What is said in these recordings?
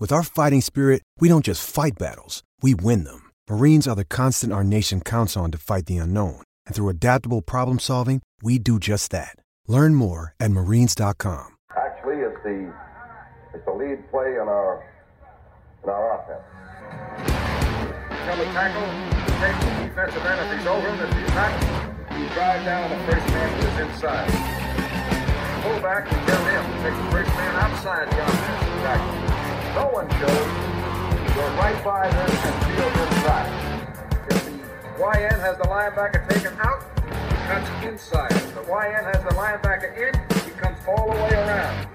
With our fighting spirit, we don't just fight battles, we win them. Marines are the constant our nation counts on to fight the unknown. And through adaptable problem solving, we do just that. Learn more at marines.com. Actually, it's the it's the lead play in our in our offense. Come and tackle, take the defensive end if he's over him. If he's not, you drive down the first man to his inside. Pull back and tell him take the first man outside the offensive tackle. No one shows. Go right by them and field inside. If the YN has the linebacker taken out, he cuts inside. If the YN has the linebacker in, he comes all the way around.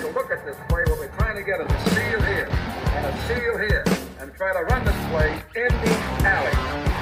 So look at this play. What we're trying to get is a seal here and a seal here and try to run this play in the alley.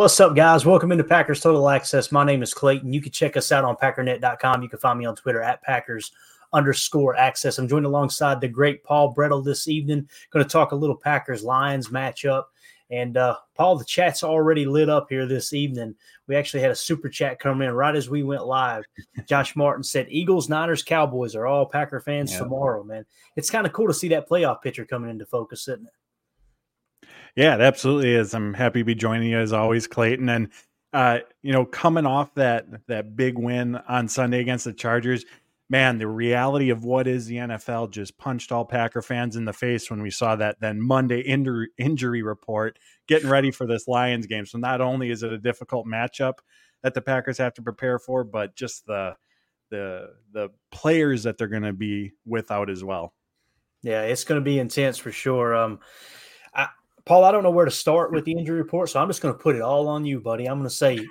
What's up, guys? Welcome into Packers Total Access. My name is Clayton. You can check us out on packernet.com. You can find me on Twitter at Packers underscore access. I'm joined alongside the great Paul Bretl this evening. Going to talk a little Packers Lions matchup. And uh, Paul, the chat's already lit up here this evening. We actually had a super chat come in right as we went live. Josh Martin said, Eagles, Niners, Cowboys are all Packer fans Yeah. tomorrow, man. It's kind of cool to see that playoff picture coming into focus, isn't it? Yeah, it absolutely is. I'm happy to be joining you as always, Clayton. And uh, you know, coming off that that big win on Sunday against the Chargers, man, the reality of what is the NFL just punched all Packer fans in the face when we saw that then Monday injury injury report getting ready for this Lions game. So not only is it a difficult matchup that the Packers have to prepare for, but just the the the players that they're going to be without as well. Yeah, it's going to be intense for sure. Um, Paul, I don't know where to start with the injury report, so I'm just going to put it all on you, buddy. I'm going to say,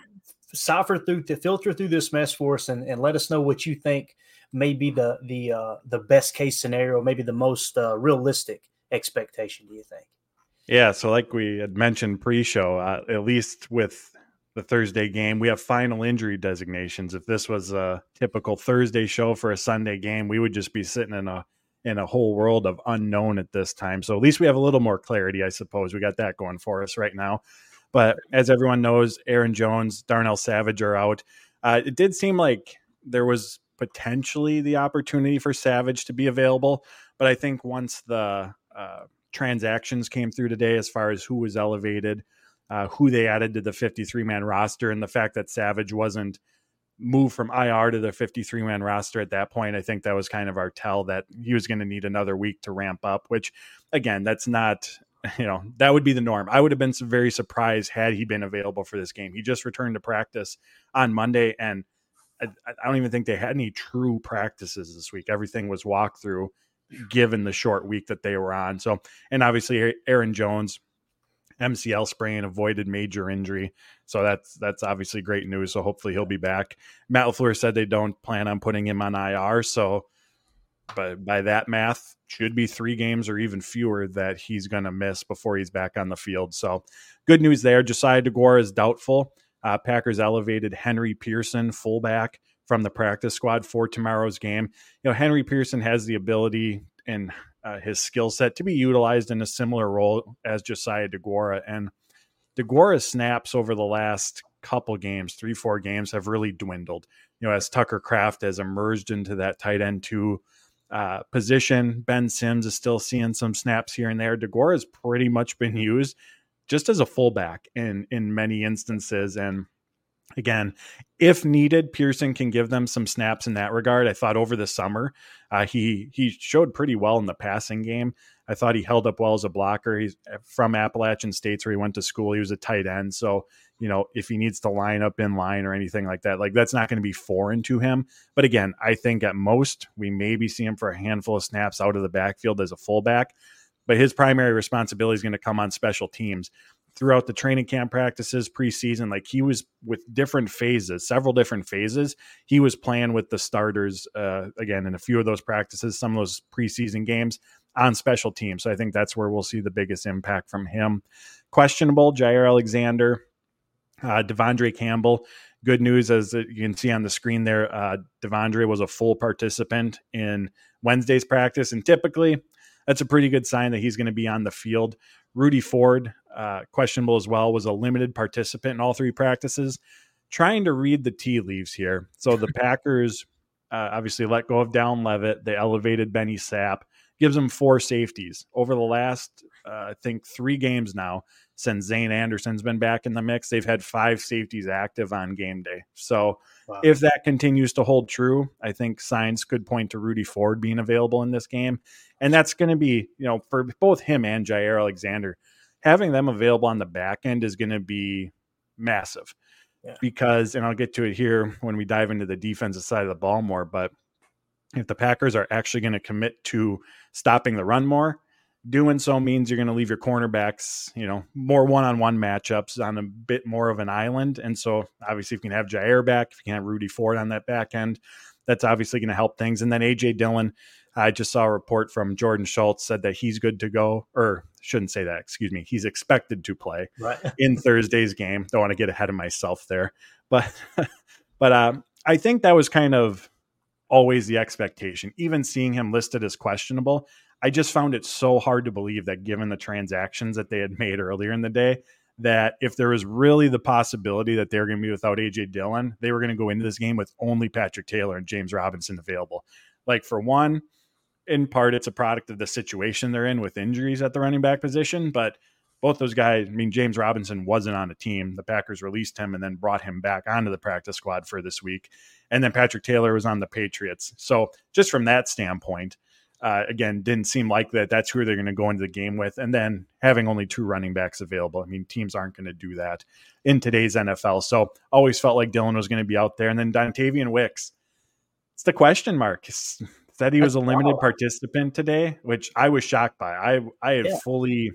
cipher through, to filter through this mess for us, and, and let us know what you think may be the the uh, the best case scenario, maybe the most uh, realistic expectation. Do you think? Yeah, so like we had mentioned pre-show, uh, at least with the Thursday game, we have final injury designations. If this was a typical Thursday show for a Sunday game, we would just be sitting in a in a whole world of unknown at this time. So at least we have a little more clarity, I suppose. We got that going for us right now. But as everyone knows, Aaron Jones, Darnell Savage are out. Uh, it did seem like there was potentially the opportunity for Savage to be available, but I think once the uh, transactions came through today as far as who was elevated, uh, who they added to the 53 man roster, and the fact that Savage wasn't moved from IR to the 53 man roster at that point. I think that was kind of our tell that he was going to need another week to ramp up, which again, that's not, you know, that would be the norm. I would have been very surprised had he been available for this game. He just returned to practice on Monday and I, I don't even think they had any true practices this week. Everything was walkthrough given the short week that they were on. So, and obviously Aaron Jones, MCL sprain, avoided major injury. So that's that's obviously great news. So hopefully he'll be back. Matt LaFleur said they don't plan on putting him on IR. So but by that math, should be three games or even fewer that he's going to miss before he's back on the field. So good news there. Josiah Deguara is doubtful. Uh, Packers elevated Henry Pearson, fullback, from the practice squad for tomorrow's game. You know, Henry Pearson has the ability and uh, his skill set to be utilized in a similar role as Josiah Deguara. And Deguara's snaps over the last couple games, three, four games, have really dwindled. You know, as Tucker Kraft has emerged into that tight end two uh, position. Ben Sims is still seeing some snaps here and there. Deguara has pretty much been used just as a fullback in in many instances, and again, if needed, Pearson can give them some snaps in that regard. I thought over the summer, uh, he he showed pretty well in the passing game. I thought he held up well as a blocker. He's uh, from Appalachian States where he went to school. He was a tight end, so you know if he needs to line up in line or anything like that, like that's not going to be foreign to him. But again, I think at most we maybe see him for a handful of snaps out of the backfield as a fullback. But his primary responsibility is going to come on special teams throughout the training camp practices preseason like he was with different phases several different phases. He was playing with the starters uh, again in a few of those practices some of those preseason games on special teams. So i think that's where we'll see the biggest impact from him. Questionable jaire alexander uh, devondre campbell. Good news as you can see on the screen there uh, devondre was a full participant in wednesday's practice and typically that's a pretty good sign that he's going to be on the field. Rudy Ford, uh, questionable as well, was a limited participant in all three practices. Trying to read the tea leaves here. So the Packers uh, obviously let go of Dallin Leavitt. They elevated Benny Sapp, gives them four safeties over the last, uh, I think, three games now since Zayne Anderson's been back in the mix. They've had five safeties active on game day. So wow. if that continues to hold true, I think signs could point to Rudy Ford being available in this game. And that's going to be, you know, for both him and Jaire Alexander, having them available on the back end is going to be massive. Yeah. Because, and I'll get to it here when we dive into the defensive side of the ball more, but if the Packers are actually going to commit to stopping the run more, doing so means you're going to leave your cornerbacks, you know, more one-on-one matchups on a bit more of an island. And so obviously if you can have Jaire back, if you can have Rudy Ford on that back end, that's obviously going to help things. And then AJ Dillon, I just saw a report from Jordan Schultz said that he's good to go, or shouldn't say that, excuse me. He's expected to play right. in Thursday's game. Don't want to get ahead of myself there. But but um, I think that was kind of always the expectation. Even seeing him listed as questionable, I just found it so hard to believe that given the transactions that they had made earlier in the day, that if there was really the possibility that they were going to be without AJ Dillon, they were going to go into this game with only Patrick Taylor and James Robinson available. Like for one, in part it's a product of the situation they're in with injuries at the running back position, but both those guys, I mean, James Robinson wasn't on a team. The Packers released him and then brought him back onto the practice squad for this week. And then Patrick Taylor was on the Patriots. So, just from that standpoint, uh, again, didn't seem like that. That's who they're going to go into the game with. And then having only two running backs available. I mean, teams aren't going to do that in today's NFL. So, always felt like Dillon was going to be out there. And then Dontayvion Wicks. It's the question mark said he was a limited participant today, which I was shocked by. I I had yeah. fully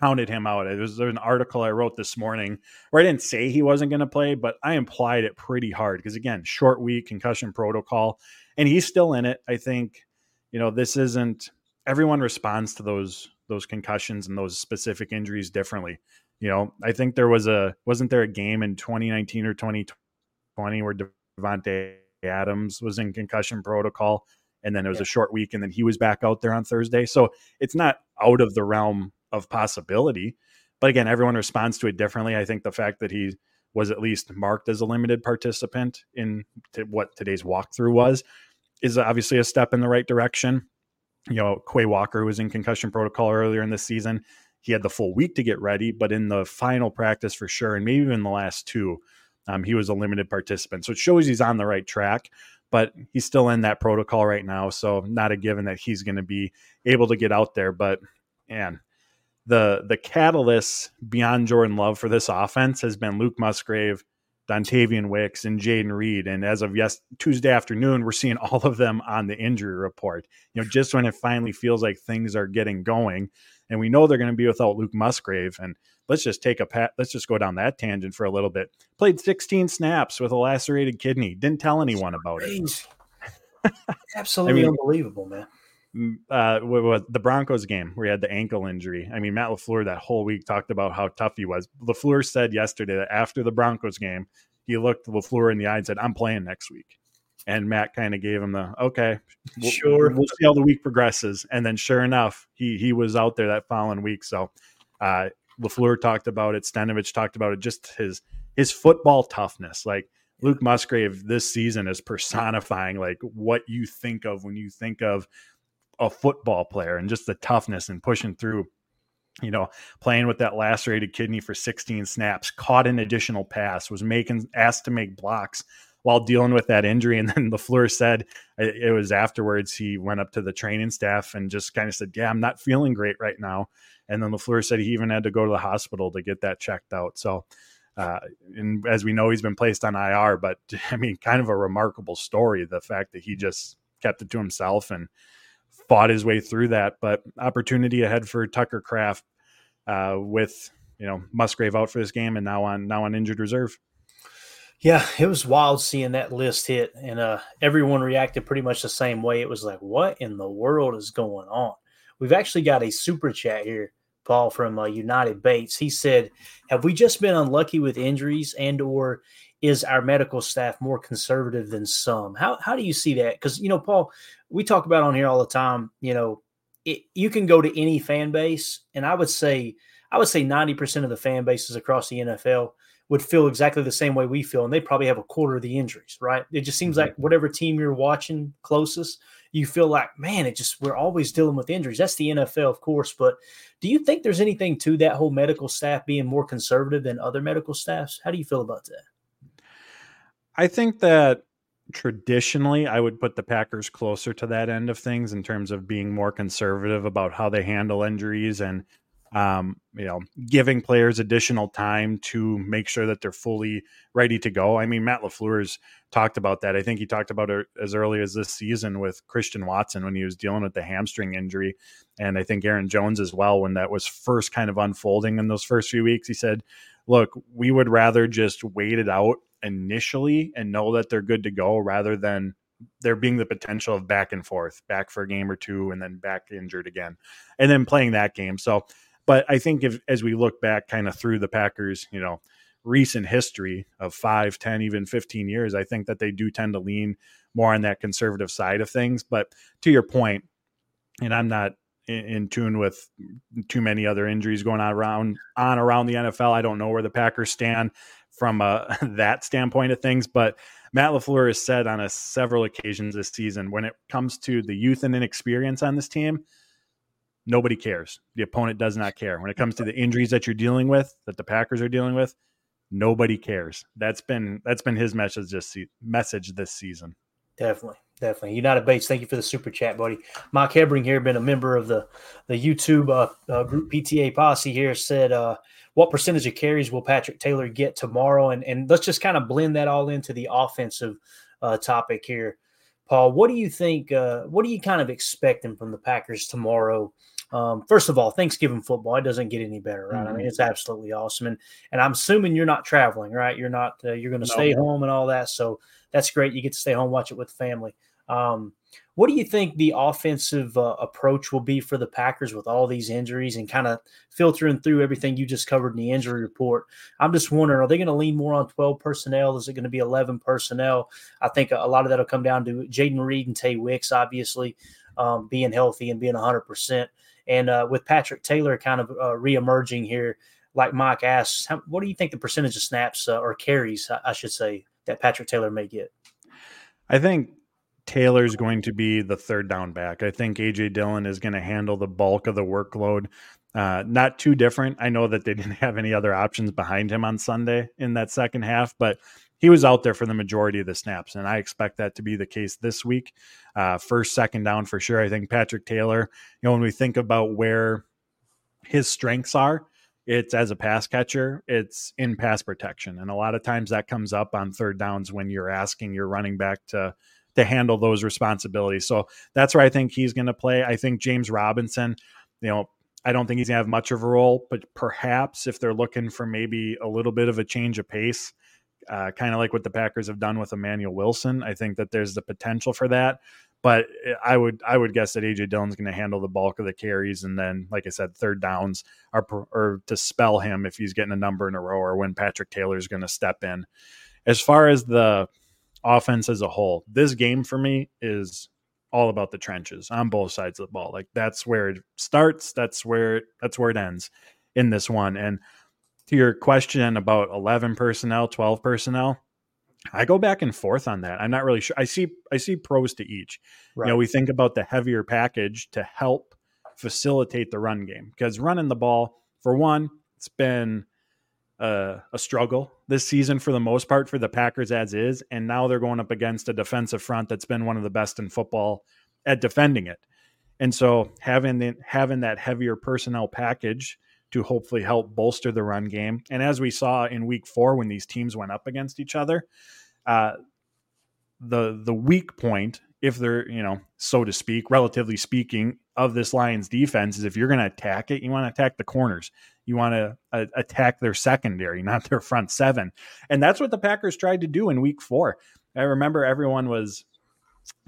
counted him out. It was an article I wrote this morning where I didn't say he wasn't going to play, but I implied it pretty hard because again, short week concussion protocol, and he's still in it. I think you know this isn't everyone responds to those those concussions and those specific injuries differently. You know, I think there was a wasn't there a game in 2019 or 2020 where Davante Adams was in concussion protocol and then it was yeah. a short week and then he was back out there on Thursday. So it's not out of the realm of possibility. But again, everyone responds to it differently. I think the fact that he was at least marked as a limited participant in what today's walkthrough was is obviously a step in the right direction. You know, Quay Walker was in concussion protocol earlier in the season. He had the full week to get ready, but in the final practice for sure, and maybe even the last two, um, he was a limited participant. So it shows he's on the right track but he's still in that protocol right now. So not a given that he's going to be able to get out there. But man, the the catalyst beyond Jordan Love for this offense has been Luke Musgrave, Dontayvion Wicks, and Jayden Reed. And as of yes Tuesday afternoon, we're seeing all of them on the injury report. You know, just when it finally feels like things are getting going, and we know they're going to be without Luke Musgrave. And let's just take a pat. Let's just go down that tangent for a little bit. Played 16 snaps with a lacerated kidney. Didn't tell anyone about it. Absolutely I mean, unbelievable, man. Uh, what, the Broncos game where he had the ankle injury. I mean, Matt LaFleur that whole week talked about how tough he was. LaFleur said yesterday that after the Broncos game, he looked LaFleur in the eye and said, "I'm playing next week." And Matt kind of gave him the okay, we'll, sure. We'll see how the week progresses. And then, sure enough, he he was out there that following week. So, uh, LaFleur talked about it. Stenavich talked about it. Just his his football toughness. Like Luke Musgrave this season is personifying like what you think of when you think of a football player and just the toughness and pushing through. You know, playing with that lacerated kidney for 16 snaps, caught an additional pass, was making asked to make blocks while dealing with that injury. And then LaFleur said it was afterwards he went up to the training staff and just kind of said, Yeah, I'm not feeling great right now. And then LaFleur said he even had to go to the hospital to get that checked out. So uh, and as we know, he's been placed on IR. But I mean, kind of a remarkable story. The fact that he just kept it to himself and fought his way through that. But opportunity ahead for Tucker Kraft uh, with you know Musgrave out for this game and now on now on injured reserve. Yeah, it was wild seeing that list hit, and uh, everyone reacted pretty much the same way. It was like, what in the world is going on? We've actually got a super chat here Paul from uh, United Bates. He said, "Have we just been unlucky with injuries, and or is our medical staff more conservative than some? How how do you see that? Because you know, Paul, we talk about on here all the time. You know, it, you can go to any fan base, and I would say I would say ninety percent of the fan bases across the NFL." Would feel exactly the same way we feel, and they probably have a quarter of the injuries, right? It just seems mm-hmm. like whatever team you're watching closest, you feel like, man, it just we're always dealing with injuries. That's the NFL, of course, but do you think there's anything to that whole medical staff being more conservative than other medical staffs? How do you feel about that? I think that traditionally I would put the Packers closer to that end of things in terms of being more conservative about how they handle injuries and um, you know, giving players additional time to make sure that they're fully ready to go. I mean, Matt LaFleur's talked about that. I think he talked about it as early as this season with Christian Watson when he was dealing with the hamstring injury. And I think Aaron Jones as well, when that was first kind of unfolding in those first few weeks, he said, look, we would rather just wait it out initially and know that they're good to go rather than there being the potential of back and forth, back for a game or two, and then back injured again, and then playing that game. So but I think if as we look back kind of through the Packers, you know, recent history of five, ten, even 15 years, I think that they do tend to lean more on that conservative side of things. But to your point, and I'm not in, tune with too many other injuries going on around on around the NFL. I don't know where the Packers stand from that standpoint of things, but Matt LaFleur has said on a several occasions this season when it comes to the youth and inexperience on this team, nobody cares. The opponent does not care. When it comes to the injuries that you're dealing with, that the Packers are dealing with, nobody cares. That's been that's been his message this message this season. Definitely, definitely. United Bates, thank you for the super chat, buddy. Mike Hebring here, been a member of the the YouTube uh, uh, group PTA posse here, said, uh, "What percentage of carries will Patrick Taylor get tomorrow?" And and let's just kind of blend that all into the offensive uh, topic here. Paul, what do you think? Uh, what are you kind of expecting from the Packers tomorrow? Um, first of all, Thanksgiving football it doesn't get any better, right? Mm-hmm. I mean, mm-hmm. it's absolutely awesome, and and I'm assuming you're not traveling, right? You're not. Uh, you're going to no. stay home and all that, so that's great. You get to stay home, watch it with family. Um, what do you think the offensive uh, approach will be for the Packers with all these injuries and kind of filtering through everything you just covered in the injury report? I'm just wondering, are they going to lean more on 12 personnel? Is it going to be 11 personnel? I think a lot of that will come down to Jayden Reed and Tay Wicks, obviously, um, being healthy and being 100%. And uh, with Patrick Taylor kind of uh, reemerging here, like Mike asks, how, what do you think the percentage of snaps uh, or carries, I should say, that Patrick Taylor may get? I think Taylor's going to be the third down back. I think AJ Dillon is going to handle the bulk of the workload. Uh, not too different. I know that they didn't have any other options behind him on Sunday in that second half, but he was out there for the majority of the snaps, and I expect that to be the case this week. Uh, first, second down for sure. I think Patrick Taylor. You know, when we think about where his strengths are, it's as a pass catcher, it's in pass protection, and a lot of times that comes up on third downs when you're asking your running back to to handle those responsibilities. So that's where I think he's going to play. I think James Robinson, you know, I don't think he's going to have much of a role, but perhaps if they're looking for maybe a little bit of a change of pace, uh, kind of like what the Packers have done with Emmanuel Wilson. I think that there's the potential for that. But I would I would guess that AJ Dillon's going to handle the bulk of the carries, and then, like I said, third downs are or to spell him if he's getting a number in a row, or when Patrick Taylor's going to step in. As far as the offense as a whole, this game for me is all about the trenches on both sides of the ball. Like that's where it starts. That's where that's where it ends in this one. And to your question about 11 personnel, 12 personnel, I go back and forth on that. I'm not really sure. I see I see pros to each. Right. You know, we think about the heavier package to help facilitate the run game because running the ball, for one, it's been a, a struggle this season for the most part for the Packers as is, and now they're going up against a defensive front that's been one of the best in football at defending it. And so having the, having that heavier personnel package to hopefully help bolster the run game. And as we saw in week four when these teams went up against each other, uh, the the weak point, if they're you know so to speak, relatively speaking, of this Lions defense is if you're going to attack it, you want to attack the corners, you want to uh, attack their secondary, not their front seven, and that's what the Packers tried to do in Week Four. I remember everyone was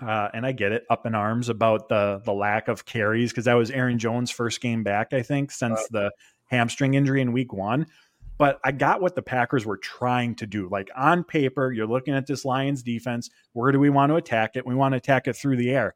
uh, and I get it, up in arms about the the lack of carries because that was Aaron Jones' first game back, I think, since the hamstring injury in Week One. But I got what the Packers were trying to do. Like on paper, you're looking at this Lions defense. Where do we want to attack it? We want to attack it through the air,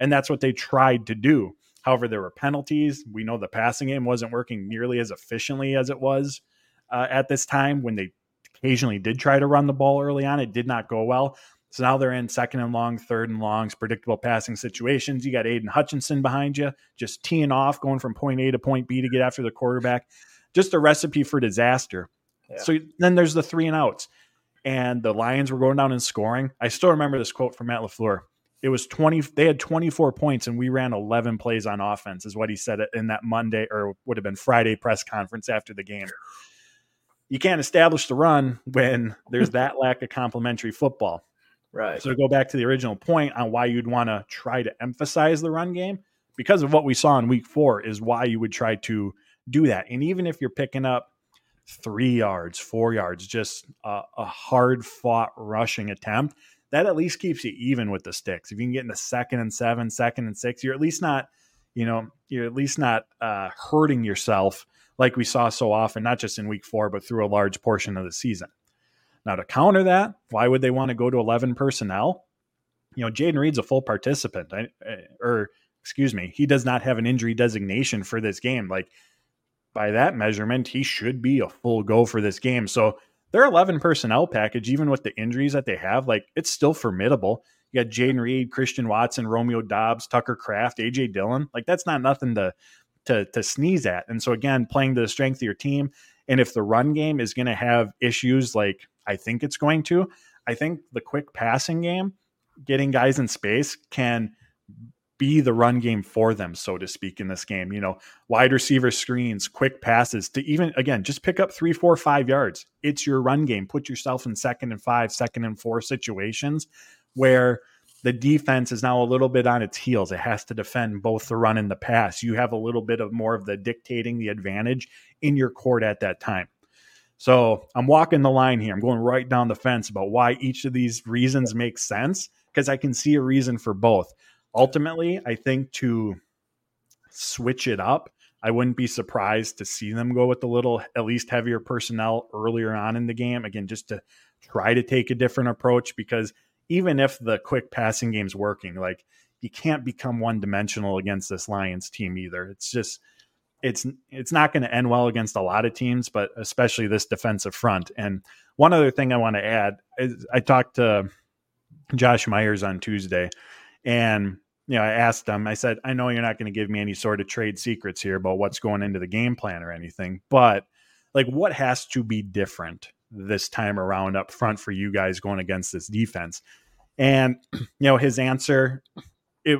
and that's what they tried to do. However, there were penalties. We know the passing game wasn't working nearly as efficiently as it was uh, at this time when they occasionally did try to run the ball early on. It did not go well. So now they're in second and long, third and longs, predictable passing situations. You got Aidan Hutchinson behind you, just teeing off, going from point A to point B to get after the quarterback. Just a recipe for disaster. Yeah. So then there's the three and outs. And the Lions were going down and scoring. I still remember this quote from Matt LaFleur. It was 20, they had 24 points and we ran 11 plays on offense, is what he said in that Monday or would have been Friday press conference after the game. You can't establish the run when there's that lack of complementary football. Right. So to go back to the original point on why you'd want to try to emphasize the run game, because of what we saw in week four, is why you would try to do that. And even if you're picking up three yards, four yards, just a, a hard fought rushing attempt, that at least keeps you even with the sticks. If you can get into second and seven, second and six, you're at least not, you know, you're at least not uh, hurting yourself like we saw so often, not just in week four, but through a large portion of the season. Now, to counter that, why would they want to go to 11 personnel? You know, Jayden Reed's a full participant, I, or excuse me, he does not have an injury designation for this game. Like, by that measurement, he should be a full go for this game. So, their 11 personnel package, even with the injuries that they have, like, it's still formidable. You got Jayden Reed, Christian Watson, Romeo Doubs, Tucker Kraft, AJ Dillon. Like, that's not nothing to, to, to sneeze at. And so, again, playing to the strength of your team. And if the run game is going to have issues like I think it's going to. I think the quick passing game, getting guys in space, can be the run game for them, so to speak, in this game. You know, wide receiver screens, quick passes to even, again, just pick up three, four, five yards. It's your run game. Put yourself in second and five, second and four situations where the defense is now a little bit on its heels. It has to defend both the run and the pass. You have a little bit of more of the dictating the advantage in your court at that time. So I'm walking the line here. I'm going right down the fence about why each of these reasons makes sense because I can see a reason for both. Ultimately, I think to switch it up, I wouldn't be surprised to see them go with a little, at least heavier personnel earlier on in the game. Again, just to try to take a different approach because even if the quick passing game's working, like you can't become one dimensional against this Lions team either. It's just, it's it's not going to end well against a lot of teams, but especially this defensive front. And one other thing I want to add is I talked to Josh Myers on Tuesday, and you know I asked him. I said, I know you're not going to give me any sort of trade secrets here about what's going into the game plan or anything, but like what has to be different this time around up front for you guys going against this defense? And you know his answer, it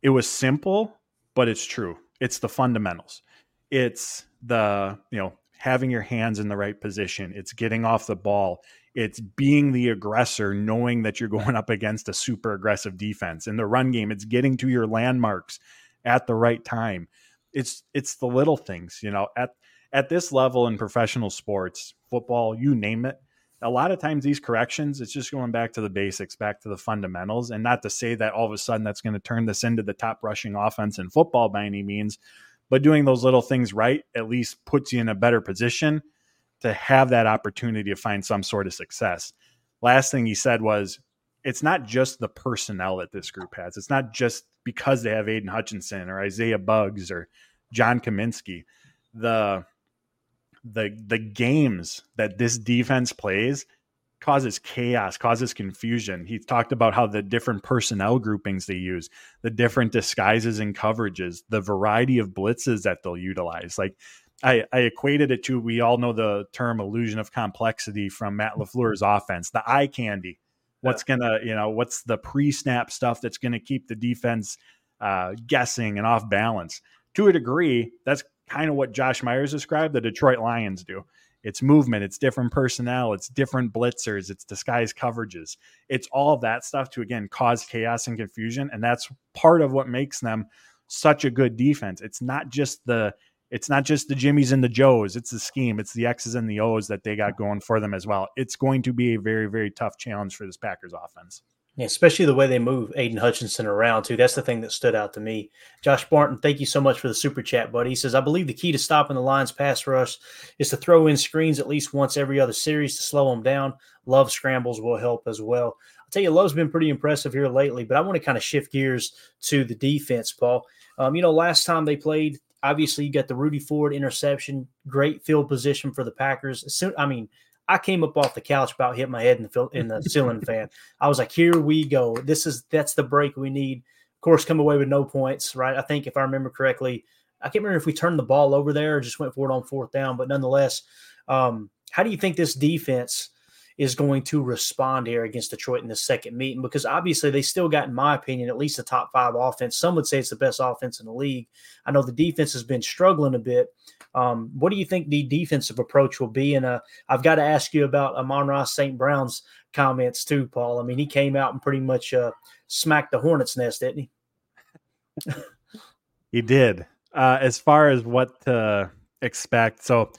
it was simple, but it's true it's the fundamentals. It's the, you know, having your hands in the right position. It's getting off the ball. It's being the aggressor, knowing that you're going up against a super aggressive defense. In the run game, it's getting to your landmarks at the right time. It's it's the little things, you know, at at this level in professional sports, football, you name it, a lot of times these corrections, it's just going back to the basics, back to the fundamentals. And not to say that all of a sudden that's going to turn this into the top rushing offense in football by any means, but doing those little things right at least puts you in a better position to have that opportunity to find some sort of success. Last thing he said was, it's not just the personnel that this group has. It's not just because they have Aidan Hutchinson or Isaiah Buggs or John Cominsky. The the the games that this defense plays causes chaos, causes confusion. He talked about how the different personnel groupings they use, the different disguises and coverages, the variety of blitzes that they'll utilize. Like I, I equated it to we all know the term illusion of complexity from Matt LaFleur's offense, the eye candy. What's gonna, you know, what's the pre-snap stuff that's gonna keep the defense uh, guessing and off balance? To a degree, that's kind of what Josh Myers described the Detroit Lions do. It's movement, it's different personnel, it's different blitzers, it's disguised coverages. It's all that stuff to again cause chaos and confusion. And that's part of what makes them such a good defense. It's not just the it's not just the Jimmies and the Joes. It's the scheme. It's the X's and the O's that they got going for them as well. It's going to be a very, very tough challenge for this Packers offense. Yeah, especially the way they move Aidan Hutchinson around too. That's the thing that stood out to me. Josh Barton, thank you so much for the super chat, buddy. He says, I believe the key to stopping the Lions pass rush is to throw in screens at least once every other series to slow them down. Love scrambles will help as well. I'll tell you, Love's been pretty impressive here lately, but I want to kind of shift gears to the defense, Paul. Um, you know, last time they played, obviously you got the Rudy Ford interception, great field position for the Packers. Soon, I mean, I came up off the couch about hit my head in the in the ceiling fan. I was like, "Here we go. This is that's the break we need." Of course, come away with no points, right? I think if I remember correctly, I can't remember if we turned the ball over there or just went for it on fourth down. But nonetheless, um, how do you think this defense is going to respond here against Detroit in the second meeting? Because obviously they still got, in my opinion, at least a top five offense. Some would say it's the best offense in the league. I know the defense has been struggling a bit. Um, what do you think the defensive approach will be? And uh, I've got to ask you about Amon-Ra St. Brown's comments too, Paul. I mean, he came out and pretty much uh, smacked the hornet's nest, didn't he? he did. Uh, as far as what to expect, so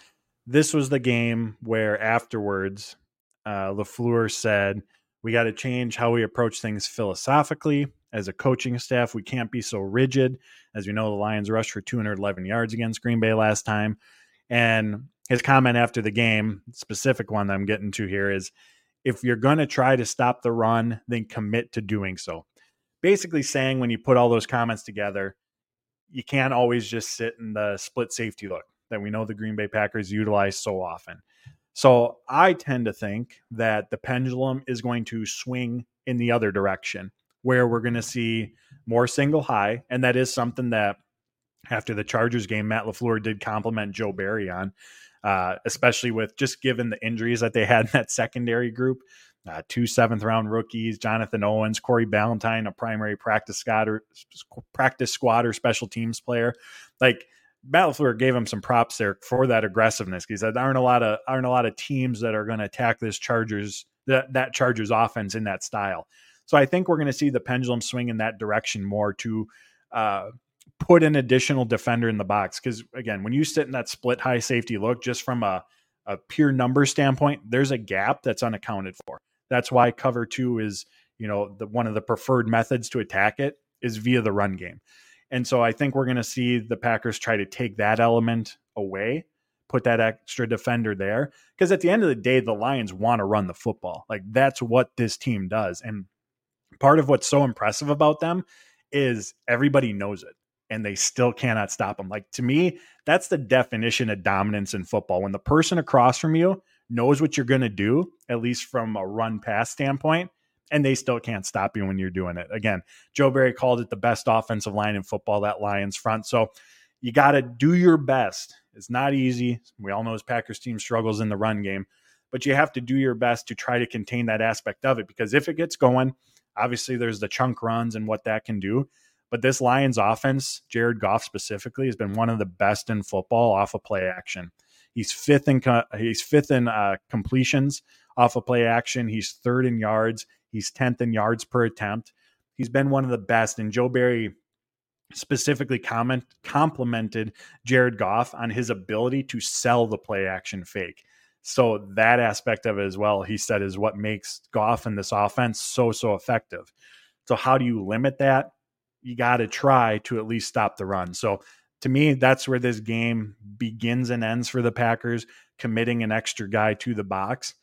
this was the game where afterwards uh, LaFleur said, we got to change how we approach things philosophically as a coaching staff. We can't be so rigid. As you know, the Lions rushed for 211 yards against Green Bay last time. And his comment after the game, specific one that I'm getting to here, is if you're going to try to stop the run, then commit to doing so. Basically, saying when you put all those comments together, you can't always just sit in the split safety look that we know the Green Bay Packers utilize so often. So I tend to think that the pendulum is going to swing in the other direction, where we're going to see more single high. And that is something that after the Chargers game, Matt LaFleur did compliment Joe Barry on, uh, especially with just given the injuries that they had in that secondary group. Uh, two seventh round rookies, Jonathan Owens, Corey Ballentine, a primary practice squad or practice squad or special teams player. Like Matt LaFleur gave him some props there for that aggressiveness. He said there aren't a lot of aren't a lot of teams that are going to attack this Chargers that that Chargers offense in that style. So I think we're going to see the pendulum swing in that direction more to uh, put an additional defender in the box. Because again, when you sit in that split high safety look, just from a, a pure number standpoint, there's a gap that's unaccounted for. That's why cover two is you know the one of the preferred methods to attack it is via the run game. And so I think we're going to see the Packers try to take that element away, put that extra defender there. Because at the end of the day, the Lions want to run the football. Like that's what this team does. And part of what's so impressive about them is everybody knows it and they still cannot stop them. Like to me, that's the definition of dominance in football. When the person across from you knows what you're going to do, at least from a run pass standpoint, and they still can't stop you when you're doing it. Again, Joe Barry called it the best offensive line in football, that Lions front. So you got to do your best. It's not easy. We all know his Packers team struggles in the run game, but you have to do your best to try to contain that aspect of it because if it gets going, obviously there's the chunk runs and what that can do. But this Lions offense, Jared Goff specifically, has been one of the best in football off of play action. He's fifth in he's fifth in uh, completions off of play action. He's third in yards. He's 10th in yards per attempt. He's been one of the best. And Joe Barry specifically comment complimented Jared Goff on his ability to sell the play action fake. So that aspect of it as well, he said, is what makes Goff and this offense so so effective. So how do you limit that? You got to try to at least stop the run. So to me, that's where this game begins and ends for the Packers, committing an extra guy to the box.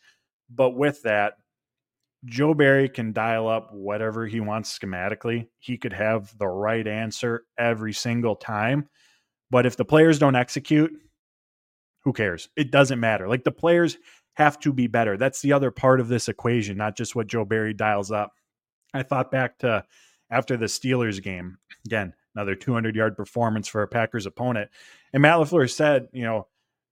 But with that, Joe Barry can dial up whatever he wants schematically. He could have the right answer every single time. But if the players don't execute, who cares? It doesn't matter. Like the players have to be better. That's the other part of this equation, not just what Joe Barry dials up. I thought back to after the Steelers game. Again, another 200 yard performance for a Packers opponent. And Matt LaFleur said, you know,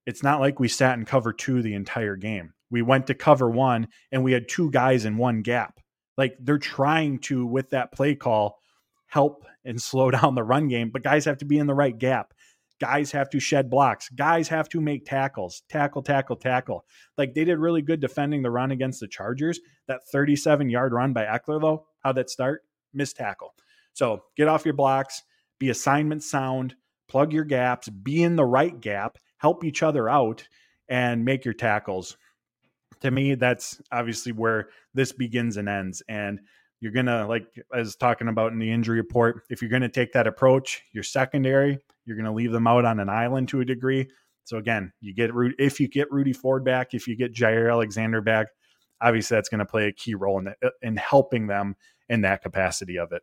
it's not like we sat in cover two the entire game. We went to cover one and we had two guys in one gap. Like they're trying to, with that play call, help and slow down the run game, but guys have to be in the right gap. Guys have to shed blocks. Guys have to make tackles, tackle, tackle, tackle. Like they did really good defending the run against the Chargers. That 37 yard run by Ekeler, though, how'd that start? Missed tackle. So get off your blocks, be assignment sound, plug your gaps, be in the right gap, help each other out, and make your tackles. To me, that's obviously where this begins and ends. And you're going to, like I was talking about in the injury report, if you're going to take that approach, your secondary, you're going to leave them out on an island to a degree. So again, you get if you get Rudy Ford back, if you get Jaire Alexander back, obviously that's going to play a key role in the, in helping them in that capacity of it.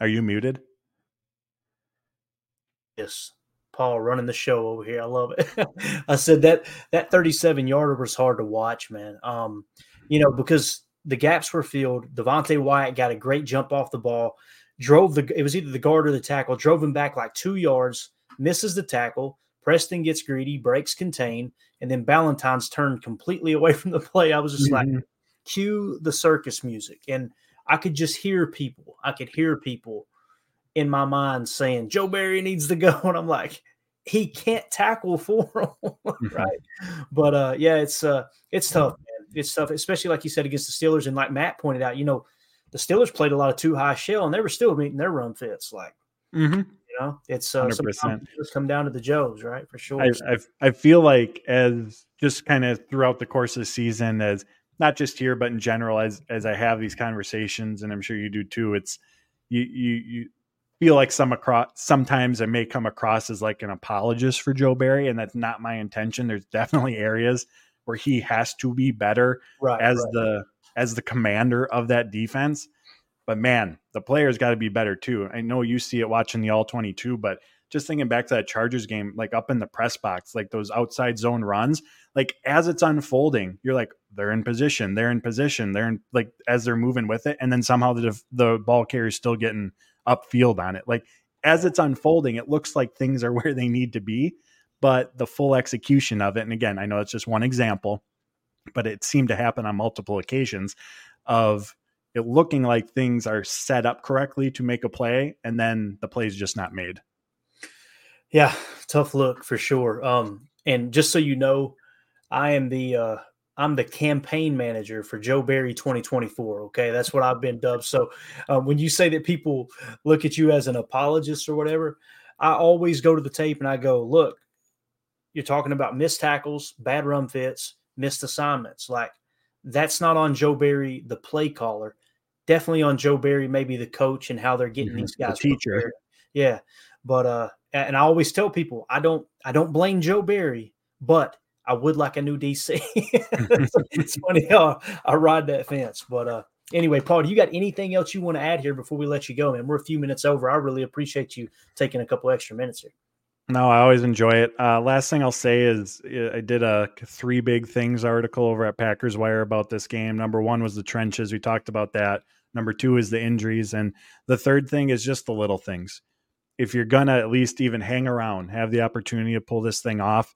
Are you muted? Yes. Paul running the show over here. I love it. I said that that 37 yarder was hard to watch, man. Um, you know, because the gaps were filled. Devonte Wyatt got a great jump off the ball, drove the it was either the guard or the tackle, drove him back like two yards, misses the tackle. Preston gets greedy, breaks contain, and then Ballentine's turned completely away from the play. I was just mm-hmm. like, cue the circus music. And I could just hear people. I could hear people in my mind saying Joe Barry needs to go, and I'm like, he can't tackle for him, mm-hmm. right? But uh, yeah, it's uh, it's tough, man. It's tough, especially like you said against the Steelers, and like Matt pointed out, you know, the Steelers played a lot of two high shell, and they were still meeting their run fits. Like, mm-hmm. you know, it's uh, sometimes just come down to the Joes, right? For sure. I, I, I feel like as just kind of throughout the course of the season, as not just here but in general as as I have these conversations and I'm sure you do too it's you you you feel like some across sometimes I may come across as like an apologist for Joe Barry and that's not my intention. There's definitely areas where he has to be better right, as right. the as the commander of that defense. But man the players got to be better too. I know you see it watching the all 22 but just thinking back to that Chargers game, like up in the press box, like those outside zone runs, like as it's unfolding, you're like, they're in position, they're in position, they're in like as they're moving with it, and then somehow the the ball carrier is still getting upfield on it. Like as it's unfolding, it looks like things are where they need to be, but the full execution of it, and again, I know it's just one example, but it seemed to happen on multiple occasions of it looking like things are set up correctly to make a play, and then the play is just not made. Yeah, tough look for sure. Um, and just so you know, I am the uh, I'm the campaign manager for Joe Barry 2024. Okay, that's what I've been dubbed. So uh, when you say that people look at you as an apologist or whatever, I always go to the tape and I go, look, you're talking about missed tackles, bad run fits, missed assignments. Like that's not on Joe Barry, the play caller. Definitely on Joe Barry, maybe the coach and how they're getting mm-hmm. these guys. The teacher. Prepared. Yeah. But uh and I always tell people I don't I don't blame Joe Barry, but I would like a new DC. it's funny how I ride that fence. But uh anyway, Paul, do you got anything else you want to add here before we let you go? Man, we're a few minutes over. I really appreciate you taking a couple extra minutes here. No, I always enjoy it. Uh, last thing I'll say is I did a three big things article over at Packers Wire about this game. Number one was the trenches. We talked about that. Number two is the injuries. And the third thing is just the little things if you're gonna at least even hang around, have the opportunity to pull this thing off,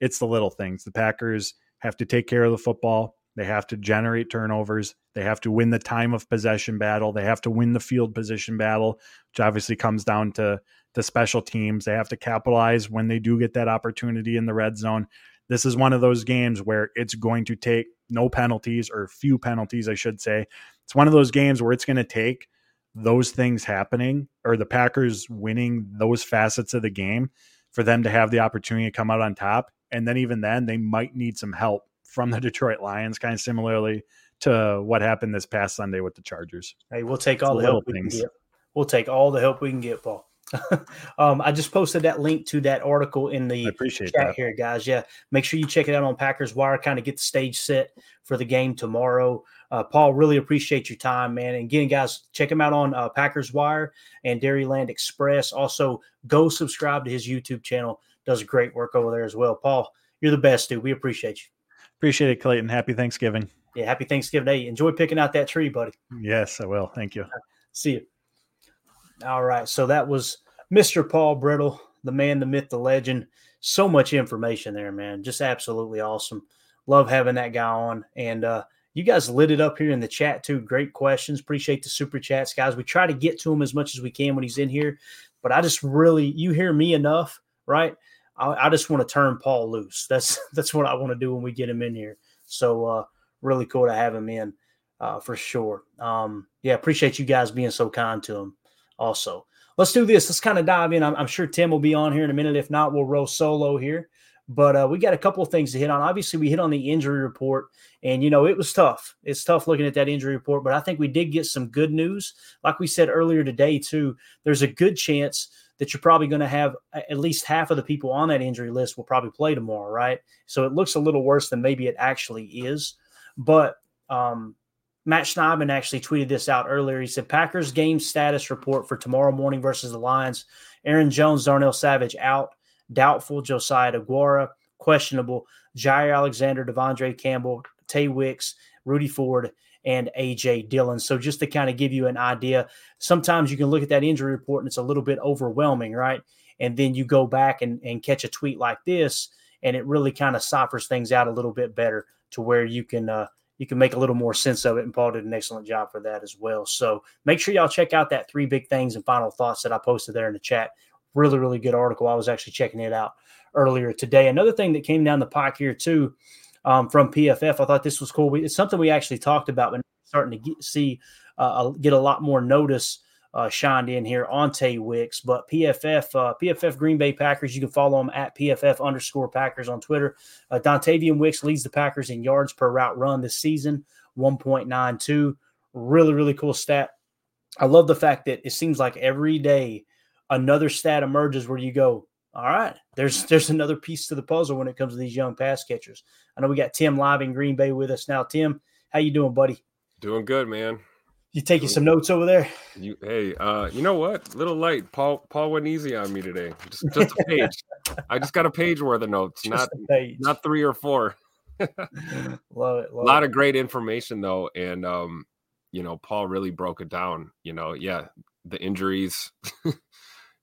it's the little things. The Packers have to take care of the football. They have to generate turnovers. They have to win the time of possession battle. They have to win the field position battle, which obviously comes down to the special teams. They have to capitalize when they do get that opportunity in the red zone. This is one of those games where it's going to take no penalties or few penalties, I should say. It's one of those games where it's going to take those things happening or the Packers winning those facets of the game for them to have the opportunity to come out on top. And then even then, they might need some help from the Detroit Lions, kind of similarly to what happened this past Sunday with the Chargers. Hey, we'll take all the help we things. can get. We'll take all the help we can get, Paul. um, I just posted that link to that article in the chat that. here, guys. Yeah, make sure you check it out on Packers Wire. Kind of get the stage set for the game tomorrow. Uh, Paul, really appreciate your time, man. And again, guys, check him out on uh, Packers Wire and Dairyland Express. Also, go subscribe to his YouTube channel. Does great work over there as well. Paul, you're the best, dude. We appreciate you. Appreciate it, Clayton. Happy Thanksgiving. Yeah, happy Thanksgiving Day. Enjoy picking out that tree, buddy. Yes, I will. Thank you. See you. All right. So that was Mr. Paul Bretl, the man, the myth, the legend. So much information there, man. Just absolutely awesome. Love having that guy on. And uh, you guys lit it up here in the chat too. Great questions. Appreciate the super chats, guys. We try to get to him as much as we can when he's in here. But I just really, you hear me enough, right? I, I just want to turn Paul loose. That's that's what I want to do when we get him in here. So uh, really cool to have him in uh, for sure. Um, yeah, appreciate you guys being so kind to him also. Let's do this. Let's kind of dive in. I'm, I'm, sure Tim will be on here in a minute. If not, we'll roll solo here. But uh, we got a couple of things to hit on. Obviously, we hit on the injury report, and you know it was tough. It's tough looking at that injury report, but I think we did get some good news. Like we said earlier today, too. There's a good chance that you're probably going to have at least half of the people on that injury list will probably play tomorrow, right? So it looks a little worse than maybe it actually is. But um, Matt Schneidman actually tweeted this out earlier. He said Packers game status report for tomorrow morning versus the Lions. Aaron Jones, Darnell Savage out, doubtful. Josiah Deguara questionable. Jaire Alexander, De'Vondre Campbell, Tay Wicks, Rudy Ford, and AJ Dillon. So just to kind of give you an idea, sometimes you can look at that injury report and it's a little bit overwhelming, right? And then you go back and, and catch a tweet like this, and it really kind of ciphers things out a little bit better to where you can uh, you can make a little more sense of it. And Paul did an excellent job for that as well. So make sure y'all check out that three big things and final thoughts that I posted there in the chat. Really, really good article. I was actually checking it out earlier today. Another thing that came down the pike here too um, from PFF, I thought this was cool. We, it's something we actually talked about, but starting to get, see uh, get a lot more notice uh, shined in here on Tay Wicks. But PFF, uh, PFF Green Bay Packers, you can follow them at PFF underscore Packers on Twitter. Uh, Dontayvion Wicks leads the Packers in yards per route run this season, 1.92. Really, really cool stat. I love the fact that it seems like every day another stat emerges where you go, all right, there's there's another piece to the puzzle when it comes to these young pass catchers. I know we got Tim live in Green Bay with us now. Tim, how you doing, buddy? Doing good, man. You taking some notes over there? You hey, uh, you know what? Little light. Paul Paul went easy on me today. Just just a page. I just got a page worth of notes, just not not three or four. love it. Love a lot it. of great information though, and um, you know, Paul really broke it down. You know, yeah, the injuries.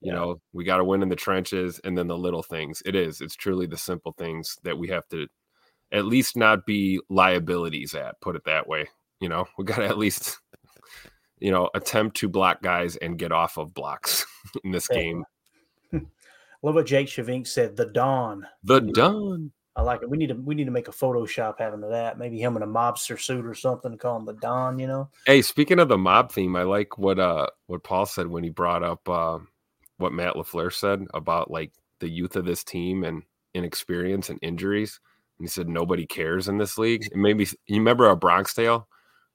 you yeah. know, we got to win in the trenches, and then the little things. It is. It's truly the simple things that we have to at least not be liabilities at. Put it that way. You know, we got to at least you know, attempt to block guys and get off of blocks in this Yeah. game. Love what Jake Shavink said. The Don. The Don. I like it. We need to we need to make a Photoshop having to that. Maybe him in a mobster suit or something. Call him the Don. You know. Hey, speaking of the mob theme, I like what uh what Paul said when he brought up uh, what Matt LaFleur said about like the youth of this team and inexperience and injuries. And he said nobody cares in this league. And maybe you remember a Bronx Tale.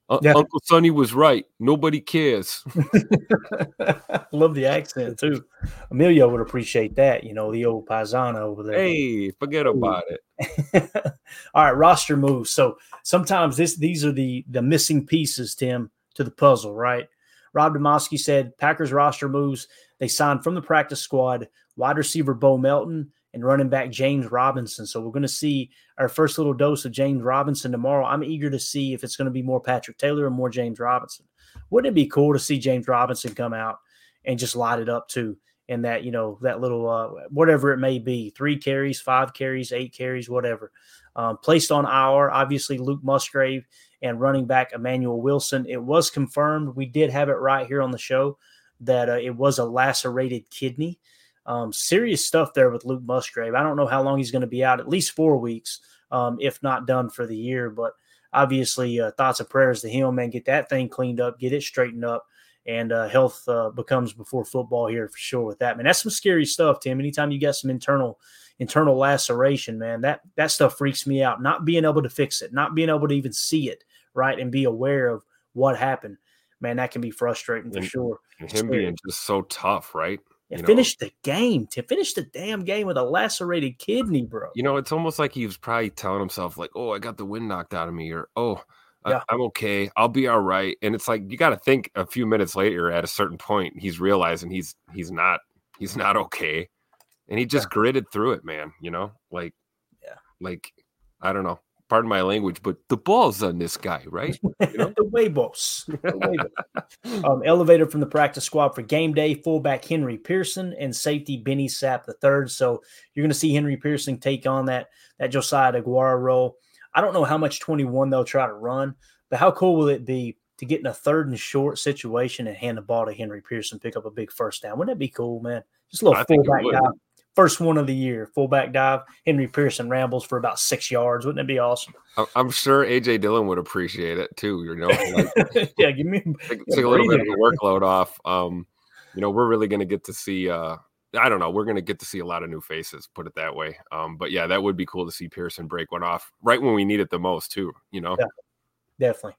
"Un- Yeah. Uncle Sonny was right. Nobody cares. Love the accent too. Emilio would appreciate that. You know, the old paisano over there. Hey, forget about it. All right, roster moves. So sometimes this these are the the missing pieces, Tim, to the puzzle, right? Rob Demovsky said Packers roster moves. They signed from the practice squad wide receiver Bo Melton and running back James Robinson. So we're going to see our first little dose of James Robinson tomorrow. I'm eager to see if it's going to be more Patrick Taylor or more James Robinson. Wouldn't it be cool to see James Robinson come out and just light it up too? In that, you know, that little uh, whatever it may be, three carries, five carries, eight carries, whatever. Um, placed on IR, obviously Luke Musgrave and running back Emmanuel Wilson. It was confirmed. We did have it right here on the show that uh, it was a lacerated kidney. Um, serious stuff there with Luke Musgrave. I don't know how long he's going to be out, at least four weeks, um, if not done for the year. But obviously, uh, thoughts and prayers to him, man. Get that thing cleaned up, get it straightened up, and uh, health uh, becomes before football here for sure with that, man. That's some scary stuff, Tim. Anytime you got some internal internal laceration, man, that that stuff freaks me out. Not being able to fix it, not being able to even see it, right, and be aware of what happened, man, that can be frustrating for And- sure. And him being just so tough, right? Yeah, you know. finish the game. To finish the damn game with a lacerated kidney, bro. You know, it's almost like he was probably telling himself, like, "Oh, I got the wind knocked out of me," or "Oh, Yeah. I'm okay. I'll be all right." And it's like you got to think a few minutes later, at a certain point, he's realizing he's he's not he's not okay, and he just gritted through it, man. You know, like, Yeah. like I don't know. Pardon my language, but the ball's on this guy, right? the Waybos. The Waybos. um, elevated from the practice squad for game day, fullback Henry Pearson and safety Benny Sapp the third. So you're going to see Henry Pearson take on that that Josiah Deguara role. I don't know how much 21 they'll try to run, but how cool will it be to get in a third and short situation and hand the ball to Henry Pearson, pick up a big first down? Wouldn't that be cool, man? Just a little I fullback would. First one of the year, fullback dive. Henry Pearson rambles for about six yards. Wouldn't it be awesome? I'm sure AJ Dillon would appreciate it too. You know, like, yeah, give me take, take a little bit of the workload off. Um, you know, we're really going to get to see. Uh, I don't know. We're going to get to see a lot of new faces. Put it that way. Um, but yeah, that would be cool to see Pearson break one off right when we need it the most, too. You know, Yeah. definitely.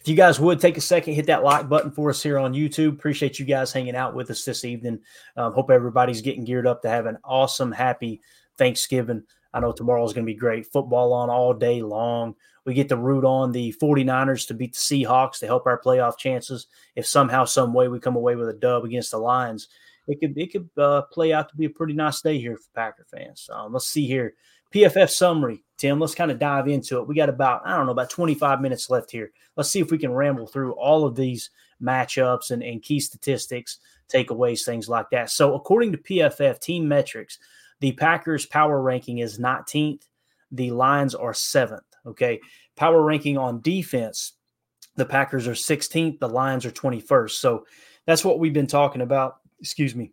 If you guys would take a second, hit that like button for us here on YouTube. Appreciate you guys hanging out with us this evening. Um, hope everybody's getting geared up to have an awesome, happy Thanksgiving. I know tomorrow's going to be great. Football on all day long. We get to root on the 49ers to beat the Seahawks to help our playoff chances. If somehow, some way we come away with a dub against the Lions, it could it could uh, play out to be a pretty nice day here for Packer fans. Um, let's see here. PFF summary, Tim. Let's kind of dive into it. We got about, I don't know, about 25 minutes left here. Let's see if we can ramble through all of these matchups and, and key statistics, takeaways, things like that. So, according to PFF team metrics, the Packers power ranking is 19th. The Lions are seventh. Okay. Power ranking on defense, the Packers are 16th. The Lions are 21st. So, that's what we've been talking about. Excuse me.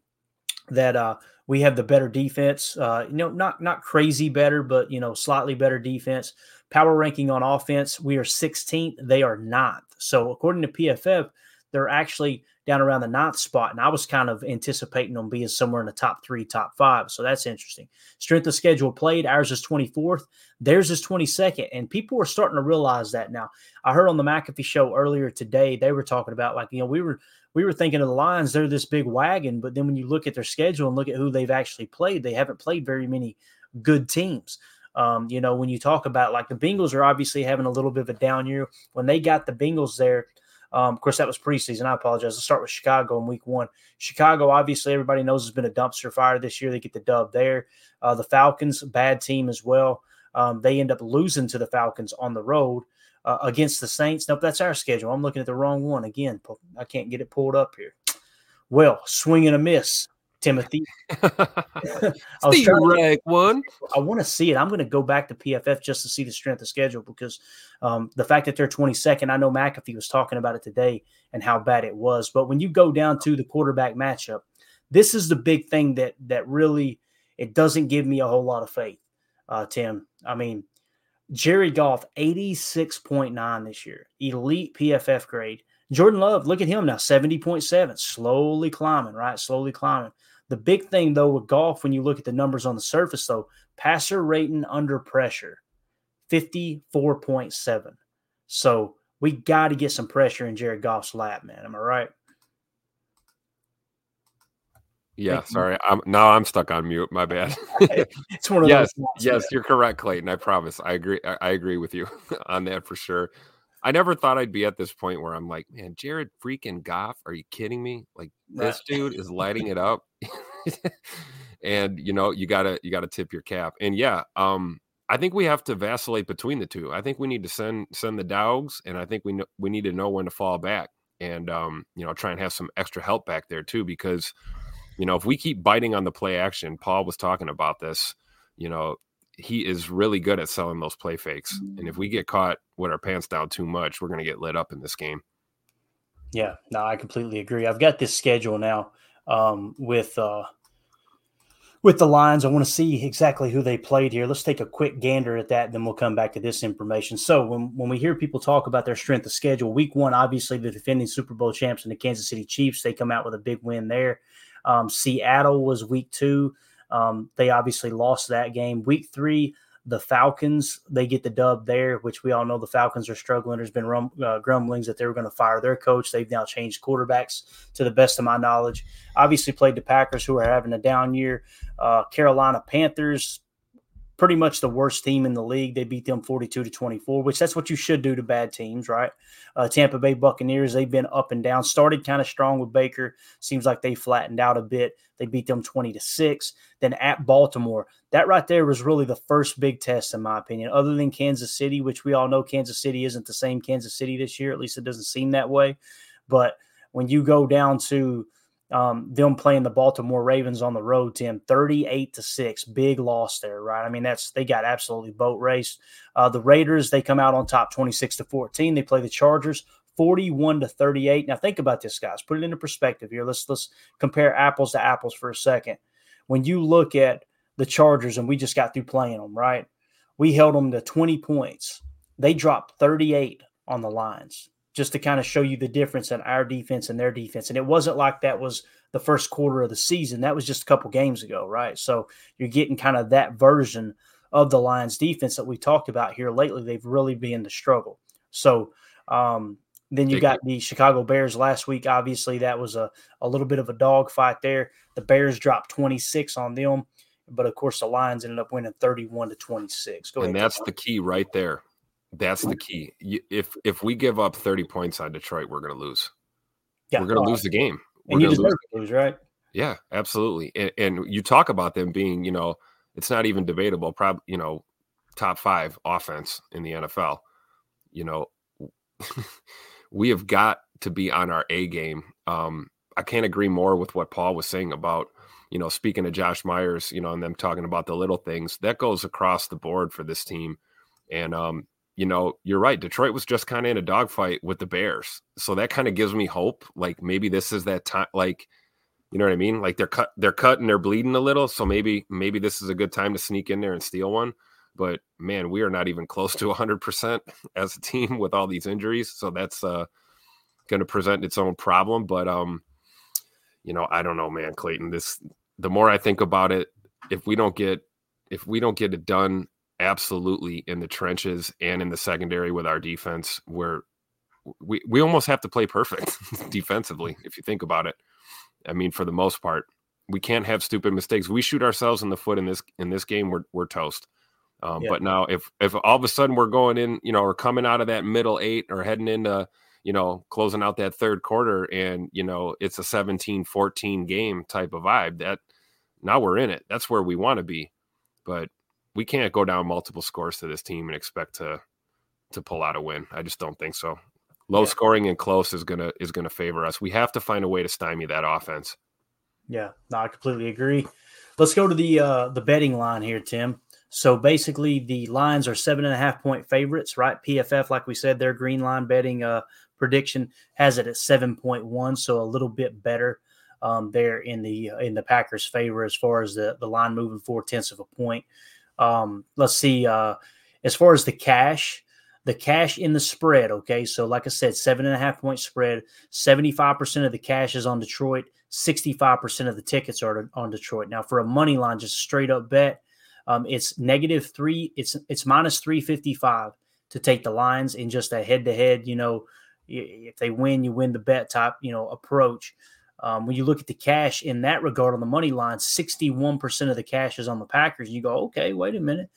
That, uh, we have the better defense. Uh, you know, not not crazy better, but you know, slightly better defense. Power ranking on offense, we are 16th. They are ninth. So according to PFF, they're actually down around the ninth spot, and I was kind of anticipating them being somewhere in the top three, top five. So that's interesting. Strength of schedule played, ours is 24th, theirs is 22nd, and people are starting to realize that now. I heard on the McAfee show earlier today they were talking about like you know we were we were thinking of the Lions, they're this big wagon, but then when you look at their schedule and look at who they've actually played, they haven't played very many good teams. Um, you know, when you talk about like the Bengals are obviously having a little bit of a down year. When they got the Bengals there, um, of course, that was preseason. I apologize. Let's start with Chicago in week one. Chicago, obviously, everybody knows has been a dumpster fire this year. They get the dub there. Uh, the Falcons, bad team as well. Um, they end up losing to the Falcons on the road uh, against the Saints. Nope, that's our schedule. I'm looking at the wrong one again. I can't get it pulled up here. Well, swing and a miss. Timothy. Steve Rag one. I want to see it. I'm going to go back to PFF just to see the strength of schedule because um, the fact that they're 22nd, I know McAfee was talking about it today and how bad it was. But when you go down to the quarterback matchup, this is the big thing that that really it doesn't give me a whole lot of faith, uh, Tim. I mean, Jared Goff, 86.9 this year, elite PFF grade. Jordan Love, look at him now, 70.7, slowly climbing, right? Slowly climbing. The big thing, though, with Goff, when you look at the numbers on the surface, though, passer rating under pressure, 54.7. So we got to get some pressure in Jared Goff's lap, man. Am I right? Yeah, sorry. I'm now I'm stuck on mute. My bad. it's one of yes, those. yes, you're correct, Clayton. I promise. I agree. I, I agree with you on that for sure. I never thought I'd be at this point where I'm like, man, Jared freaking Goff. Are you kidding me? Like this dude is lighting it up. and you know, you gotta you gotta tip your cap. And yeah, um, I think we have to vacillate between the two. I think we need to send send the dogs, and I think we know, we need to know when to fall back, and um, you know, try and have some extra help back there too, because you know, if we keep biting on the play action, Paul was talking about this, you know, he is really good at selling those play fakes. And if we get caught with our pants down too much, we're going to get lit up in this game. Yeah, no, I completely agree. I've got this schedule now um, with uh, with the Lions. I want to see exactly who they played here. Let's take a quick gander at that, and then we'll come back to this information. So when when we hear people talk about their strength of schedule, week one, obviously the defending Super Bowl champs and the Kansas City Chiefs, they come out with a big win there. Um, Seattle was week two. Um, they obviously lost that game. Week three, the Falcons, they get the dub there, which we all know the Falcons are struggling. There's been rum, uh, grumblings that they were going to fire their coach. They've now changed quarterbacks, to the best of my knowledge. Obviously, played the Packers, who are having a down year. Uh, Carolina Panthers, pretty much the worst team in the league. They beat them 42 to 24, which that's what you should do to bad teams, right? Uh, Tampa Bay Buccaneers, they've been up and down. Started kind of strong with Baker. Seems like they flattened out a bit. They beat them 20 to 6. Then at Baltimore, that right there was really the first big test, in my opinion, other than Kansas City, which we all know Kansas City isn't the same Kansas City this year. At least it doesn't seem that way. But when you go down to um, them playing the Baltimore Ravens on the road, Tim, 38 to 6. Big loss there, right? I mean, that's they got absolutely boat raced. Uh, the Raiders, they come out on top 26 to 14. They play the Chargers 41 to 38. Now think about this, guys. Put it into perspective here. Let's let's compare apples to apples for a second. When you look at the Chargers, and we just got through playing them, right? We held them to 20 points. They dropped 38 on the Lions just to kind of show you the difference in our defense and their defense. And it wasn't like that was the first quarter of the season. That was just a couple games ago, right? So you're getting kind of that version of the Lions defense that we talked about here lately. They've really been the struggle. So um, then you got the Chicago Bears last week. Obviously, that was a, a little bit of a dogfight there. The Bears dropped 26 on them. But of course, the Lions ended up winning 31 to 26. Go and ahead, that's the key right there. That's the key. If if we give up 30 points on Detroit, we're going to lose. Yeah, we're going to lose the game. We're and you deserve lose. lose, right? Yeah, absolutely. And, and, you talk about them being, you know, it's not even debatable. Probably, you know, top five offense in the NFL. You know, we have got to be on our A game. Um, I can't agree more with what Paul was saying about, you know, speaking to Josh Myers, you know, and them talking about the little things that goes across the board for this team. And um, you know, you're right. Detroit was just kind of in a dogfight with the Bears. So that kind of gives me hope. Like maybe this is that time like you know what I mean? Like they're cut they're cut and they're bleeding a little. So maybe maybe this is a good time to sneak in there and steal one. But man, we are not even close to 100% as a team with all these injuries. So that's uh going to present its own problem, but um you know, I don't know, man, Clayton. This the more I think about it, if we don't get if we don't get it done absolutely in the trenches and in the secondary with our defense where we, we almost have to play perfect defensively if you think about it. I mean for the most part we can't have stupid mistakes. We shoot ourselves in the foot in this in this game we're, we're toast. Um, yeah. but now if if all of a sudden we're going in you know or coming out of that middle eight or heading into you know closing out that third quarter and you know it's a 17 14 game type of vibe that now we're in it. That's where we want to be. But we can't go down multiple scores to this team and expect to to pull out a win. I just don't think so. Low yeah. scoring and close is gonna is gonna favor us. We have to find a way to stymie that offense. Yeah, no, I completely agree. Let's go to the uh, the betting line here, Tim. So basically, the Lions are seven and a half point favorites, right? PFF, like we said, their green line betting uh, prediction has it at seven point one, so a little bit better um, there in the in the Packers' favor as far as the the line moving four tenths of a point. Um, let's see. Uh, as far as the cash, the cash in the spread. Okay, so like I said, seven and a half point spread. Seventy five percent of the cash is on Detroit. Sixty five percent of the tickets are on Detroit. Now, for a money line, just straight up bet, um, it's negative three. It's it's minus three fifty five to take the Lions in just a head to head. You know, if they win, you win the bet type. You know, approach. Um, when you look at the cash in that regard on the money line, 61% of the cash is on the Packers. You go, okay, wait a minute.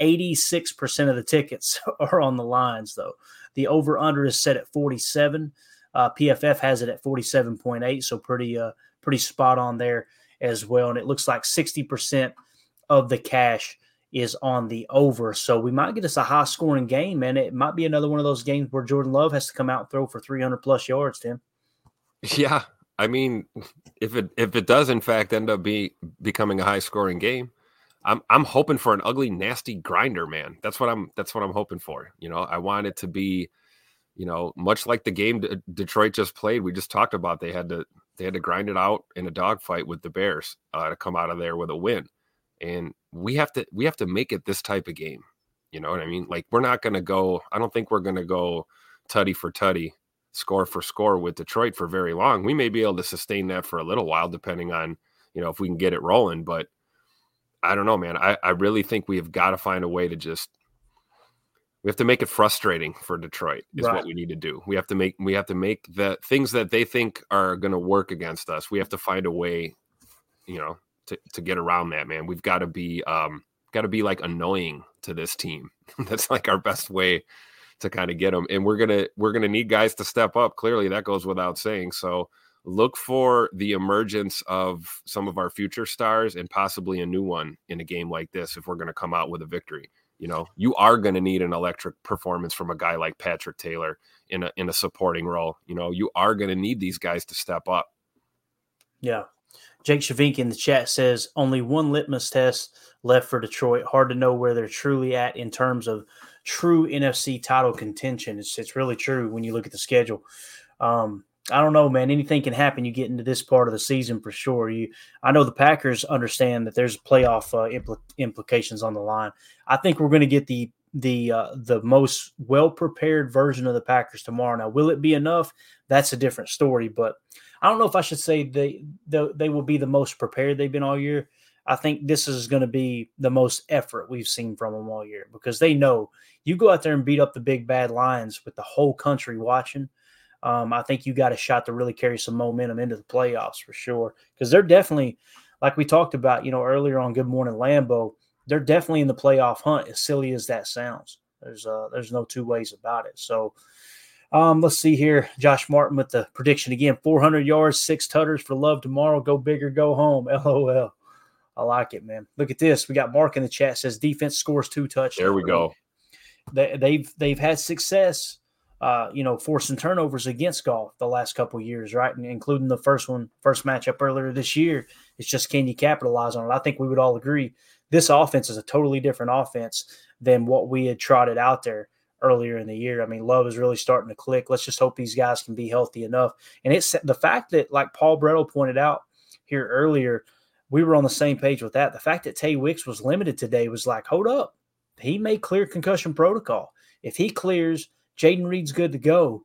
86% of the tickets are on the Lions, though. The over under is set at 47. Uh, PFF has it at 47.8, so pretty uh, pretty spot on there as well. And it looks like 60% of the cash is on the over. So we might get us a high scoring game, and it might be another one of those games where Jordan Love has to come out and throw for 300 plus yards, Tim. Yeah, I mean, if it if it does in fact end up be becoming a high scoring game, I'm I'm hoping for an ugly, nasty grinder, man. That's what I'm that's what I'm hoping for. You know, I want it to be, you know, much like the game D- Detroit just played. We just talked about they had to they had to grind it out in a dogfight with the Bears uh, to come out of there with a win, and we have to we have to make it this type of game. You know what I mean? Like we're not to go. I don't think we're to go tutty for tutty score for score with Detroit for very long. We may be able to sustain that for a little while, depending on you know if we can get it rolling. But I don't know, man. I, I really think we have got to find a way to just we have to make it frustrating for Detroit is right. what we need to do. We have to make we have to make the things that they think are going to work against us. We have to find a way, you know, to to get around that, man. We've got to be um got to be like annoying to this team. That's like our best way to kind of get them. And we're gonna we're gonna need guys to step up. Clearly, that goes without saying. So look for the emergence of some of our future stars and possibly a new one in a game like this if we're going to come out with a victory. You know, you are going to need an electric performance from a guy like Patrick Taylor in a in a supporting role. You know, you are going to need these guys to step up. Yeah. Jake Shavink in the chat says only one litmus test left for Detroit. Hard to know where they're truly at in terms of true NFC title contention. It's it's really true when you look at the schedule. Um, I don't know, man. Anything can happen. You get into this part of the season for sure. You, I know the Packers understand that there's playoff uh, impl- implications on the line. I think we're going to get the the uh, the most well prepared version of the Packers tomorrow. Now, will it be enough? That's a different story. But I don't know if I should say they they, they will be the most prepared they've been all year. I think this is going to be the most effort we've seen from them all year because they know you go out there and beat up the big bad Lions with the whole country watching. Um, I think you got a shot to really carry some momentum into the playoffs for sure because they're definitely, like we talked about, you know, earlier on Good Morning Lambo, they're definitely in the playoff hunt. As silly as that sounds, there's uh, there's no two ways about it. So. Um, let's see here. Josh Martin with the prediction again 400 yards, six tutters for love tomorrow. Go big or go home. LOL. I like it, man. Look at this. We got Mark in the chat says defense scores two touchdowns. There we go. They, they've they've had success, uh, you know, forcing turnovers against Goff the last couple years, right? And including the first one, first matchup earlier this year. It's just can you capitalize on it? I think we would all agree this offense is a totally different offense than what we had trotted out there earlier in the year. I mean, Love is really starting to click. Let's just hope these guys can be healthy enough. And it's the fact that, like Paul Bretl pointed out here earlier, we were on the same page with that. The fact that Tay Wicks was limited today was like, hold up. He may clear concussion protocol. If he clears, Jayden Reed's good to go.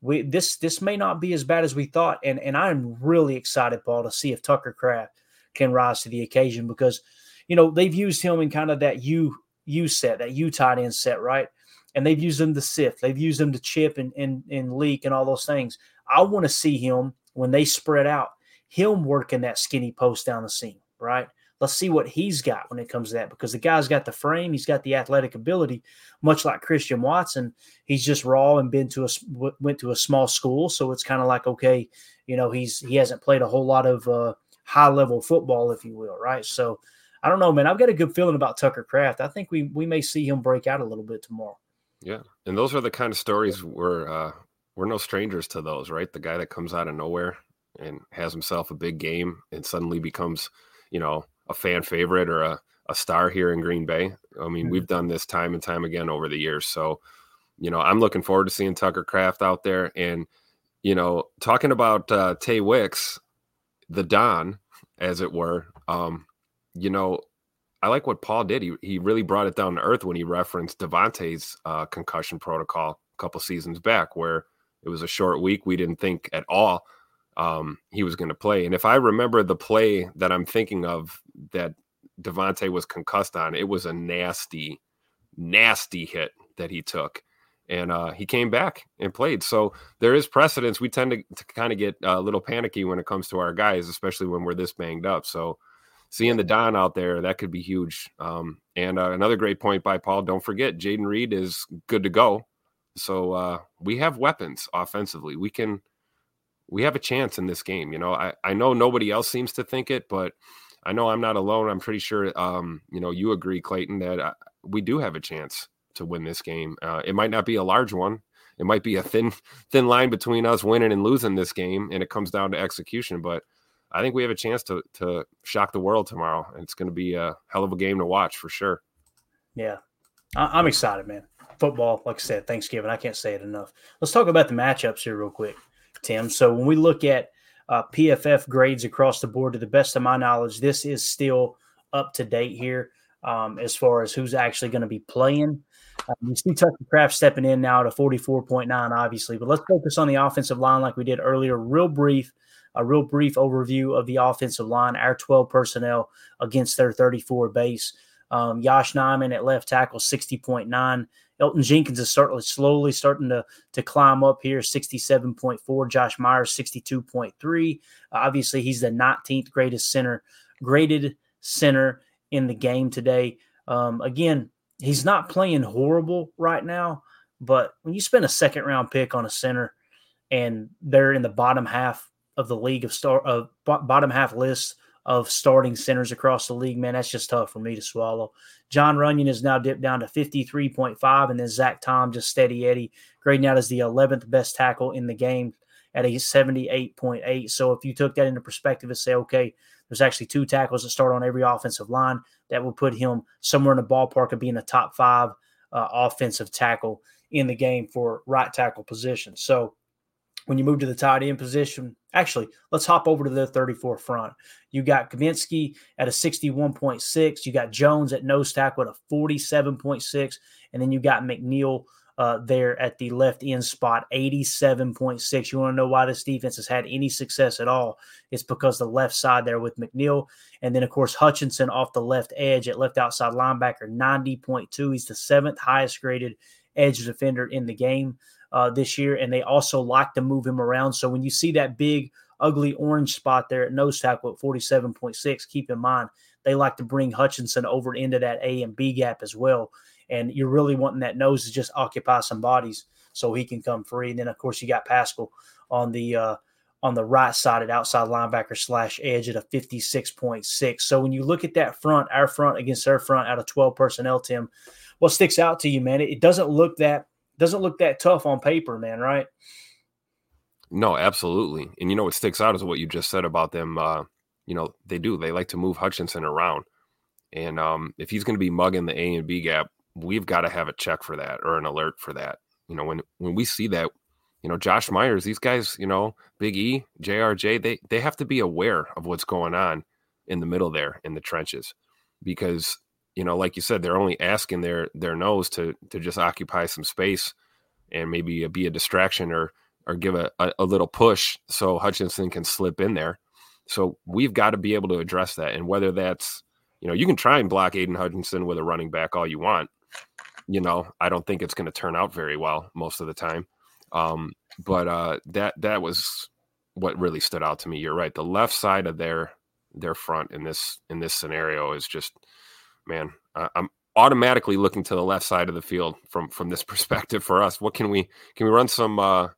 We this this may not be as bad as we thought. And and I'm really excited, Paul, to see if Tucker Kraft can rise to the occasion because you know they've used him in kind of that U U set, that U tight end set, right? And they've used him to sift, they've used him to chip and and, and leak and all those things. I want to see him when they spread out him working that skinny post down the seam, right? Let's see what he's got when it comes to that because the guy's got the frame, he's got the athletic ability, much like Christian Watson. He's just raw and been to a went to a small school, so it's kind of like okay, you know, he's he hasn't played a whole lot of uh, high level football, if you will, right? So I don't know, man. I've got a good feeling about Tucker Kraft. I think we we may see him break out a little bit tomorrow. Yeah, and those are the kind of stories where uh, we're no strangers to those, right? The guy that comes out of nowhere and has himself a big game and suddenly becomes, you know, a fan favorite or a, a star here in Green Bay. I mean, mm-hmm. we've done this time and time again over the years. So, you know, I'm looking forward to seeing Tucker Kraft out there. And, you know, talking about uh, Tay Wicks, the Don, as it were, um, you know, I like what Paul did. He, he really brought it down to earth when he referenced Davante's uh, concussion protocol a couple seasons back, where it was a short week. We didn't think at all um, he was going to play. And if I remember the play that I'm thinking of that Davante was concussed on, it was a nasty, nasty hit that he took. And uh, he came back and played. So there is precedence. We tend to, to kind of get a little panicky when it comes to our guys, especially when we're this banged up. So seeing the Don out there, that could be huge. Um, and uh, another great point by Paul. Don't forget, Jayden Reed is good to go. So uh, we have weapons offensively. We can, we have a chance in this game. You know, I, I know nobody else seems to think it, but I know I'm not alone. I'm pretty sure, um, you know, you agree, Clayton, that I, uh, we do have a chance to win this game. Uh, it might not be a large one. It might be a thin, thin line between us winning and losing this game, and it comes down to execution. But I think we have a chance to to shock the world tomorrow. And it's going to be a hell of a game to watch for sure. Yeah, I- I'm excited, man. Football, like I said, Thanksgiving. I can't say it enough. Let's talk about the matchups here real quick, Tim. So when we look at uh, PFF grades across the board, to the best of my knowledge, this is still up to date here um, as far as who's actually going to be playing. Um, you see Tucker Kraft stepping in now to 44.9, obviously, but let's focus on the offensive line like we did earlier, real brief a real brief overview of the offensive line, our 12 personnel against their 34 base. Um, Yosh Nijman at left tackle, 60.9. Elgton Jenkins is certainly slowly starting to, to climb up here, 67.4. Josh Myers, 62.3. obviously, he's the 19th greatest center, graded center in the game today. Um, again, he's not playing horrible right now, but when you spend a second round pick on a center and they're in the bottom half of the league of star of bottom half list of starting centers across the league, man, that's just tough for me to swallow. Jon Runyan is now dipped down to 53.5, and then Zach Tom just steady Eddie, grading out as the 11th best tackle in the game at a 78.8. So if you took that into perspective and say, okay, there's actually two tackles that start on every offensive line, that would put him somewhere in the ballpark of being a top five uh, offensive tackle in the game for right tackle position. So when you move to the tight end position. Actually, let's hop over to the 34 front. You got Cominsky at a 61.6. You got Jones at nose tackle at a 47.6. And then you got McNeill uh, there at the left end spot, 87.6. You want to know why this defense has had any success at all? It's because the left side there with McNeill. And then, of course, Hutchinson off the left edge at left outside linebacker, 90.2. He's the seventh highest graded edge defender in the game uh, this year, and they also like to move him around. So when you see that big, ugly orange spot there at nose tackle at 47.6, keep in mind they like to bring Hutchinson over into that A and B gap as well. And you're really wanting that nose to just occupy some bodies so he can come free. And then, of course, you got Paschal on the uh, on the right side at outside linebacker slash edge at a 56.6. So when you look at that front, our front against their front out of 12 personnel, Tim, what sticks out to you, man? It doesn't look that doesn't look that tough on paper, man, right? No, absolutely. And you know what sticks out is what you just said about them. Uh, you know, they do. They like to move Hutchinson around. And um, if he's going to be mugging the A and B gap, we've got to have a check for that or an alert for that. You know, when when we see that, you know, Josh Myers, these guys, you know, Big E, JRJ, they they have to be aware of what's going on in the middle there in the trenches because you know, like you said, they're only asking their their nose to to just occupy some space and maybe be a distraction or or give a, a, a little push so Hutchinson can slip in there. So we've got to be able to address that. And whether that's, you know, you can try and block Aidan Hutchinson with a running back all you want. You know, I don't think it's going to turn out very well most of the time. Um, but uh, that that was what really stood out to me. You're right. The left side of their their front in this in this scenario is just man, I'm automatically looking to the left side of the field from from this perspective for us. What can we can we run some? Uh,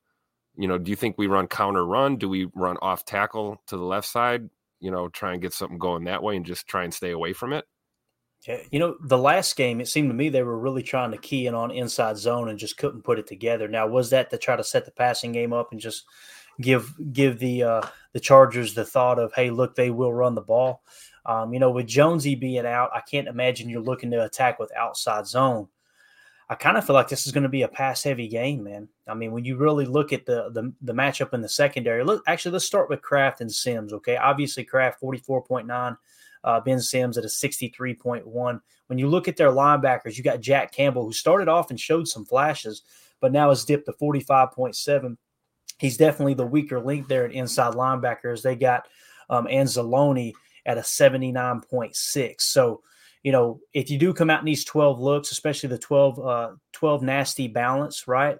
you know, do you think we run counter run? Do we run off tackle to the left side? You know, try and get something going that way and just try and stay away from it. Yeah, you know, the last game, it seemed to me they were really trying to key in on inside zone and just couldn't put it together. Now, was that to try to set the passing game up and just give give the uh, the Chargers the thought of, hey, look, they will run the ball. Um, you know, with Jonesy being out, I can't imagine you're looking to attack with outside zone. I kind of feel like this is going to be a pass heavy game, man. I mean, when you really look at the, the the matchup in the secondary, look actually let's start with Kraft and Sims. Okay, obviously Kraft forty four point nine, uh, Ben Sims at a sixty three point one. When you look at their linebackers, you got Jack Campbell who started off and showed some flashes, but now has dipped to forty five point seven. He's definitely the weaker link there at inside linebackers. They got um, Anzalone at a seventy nine point six. So you know, if you do come out in these 12 looks, especially the 12, uh, 12 nasty balance, right?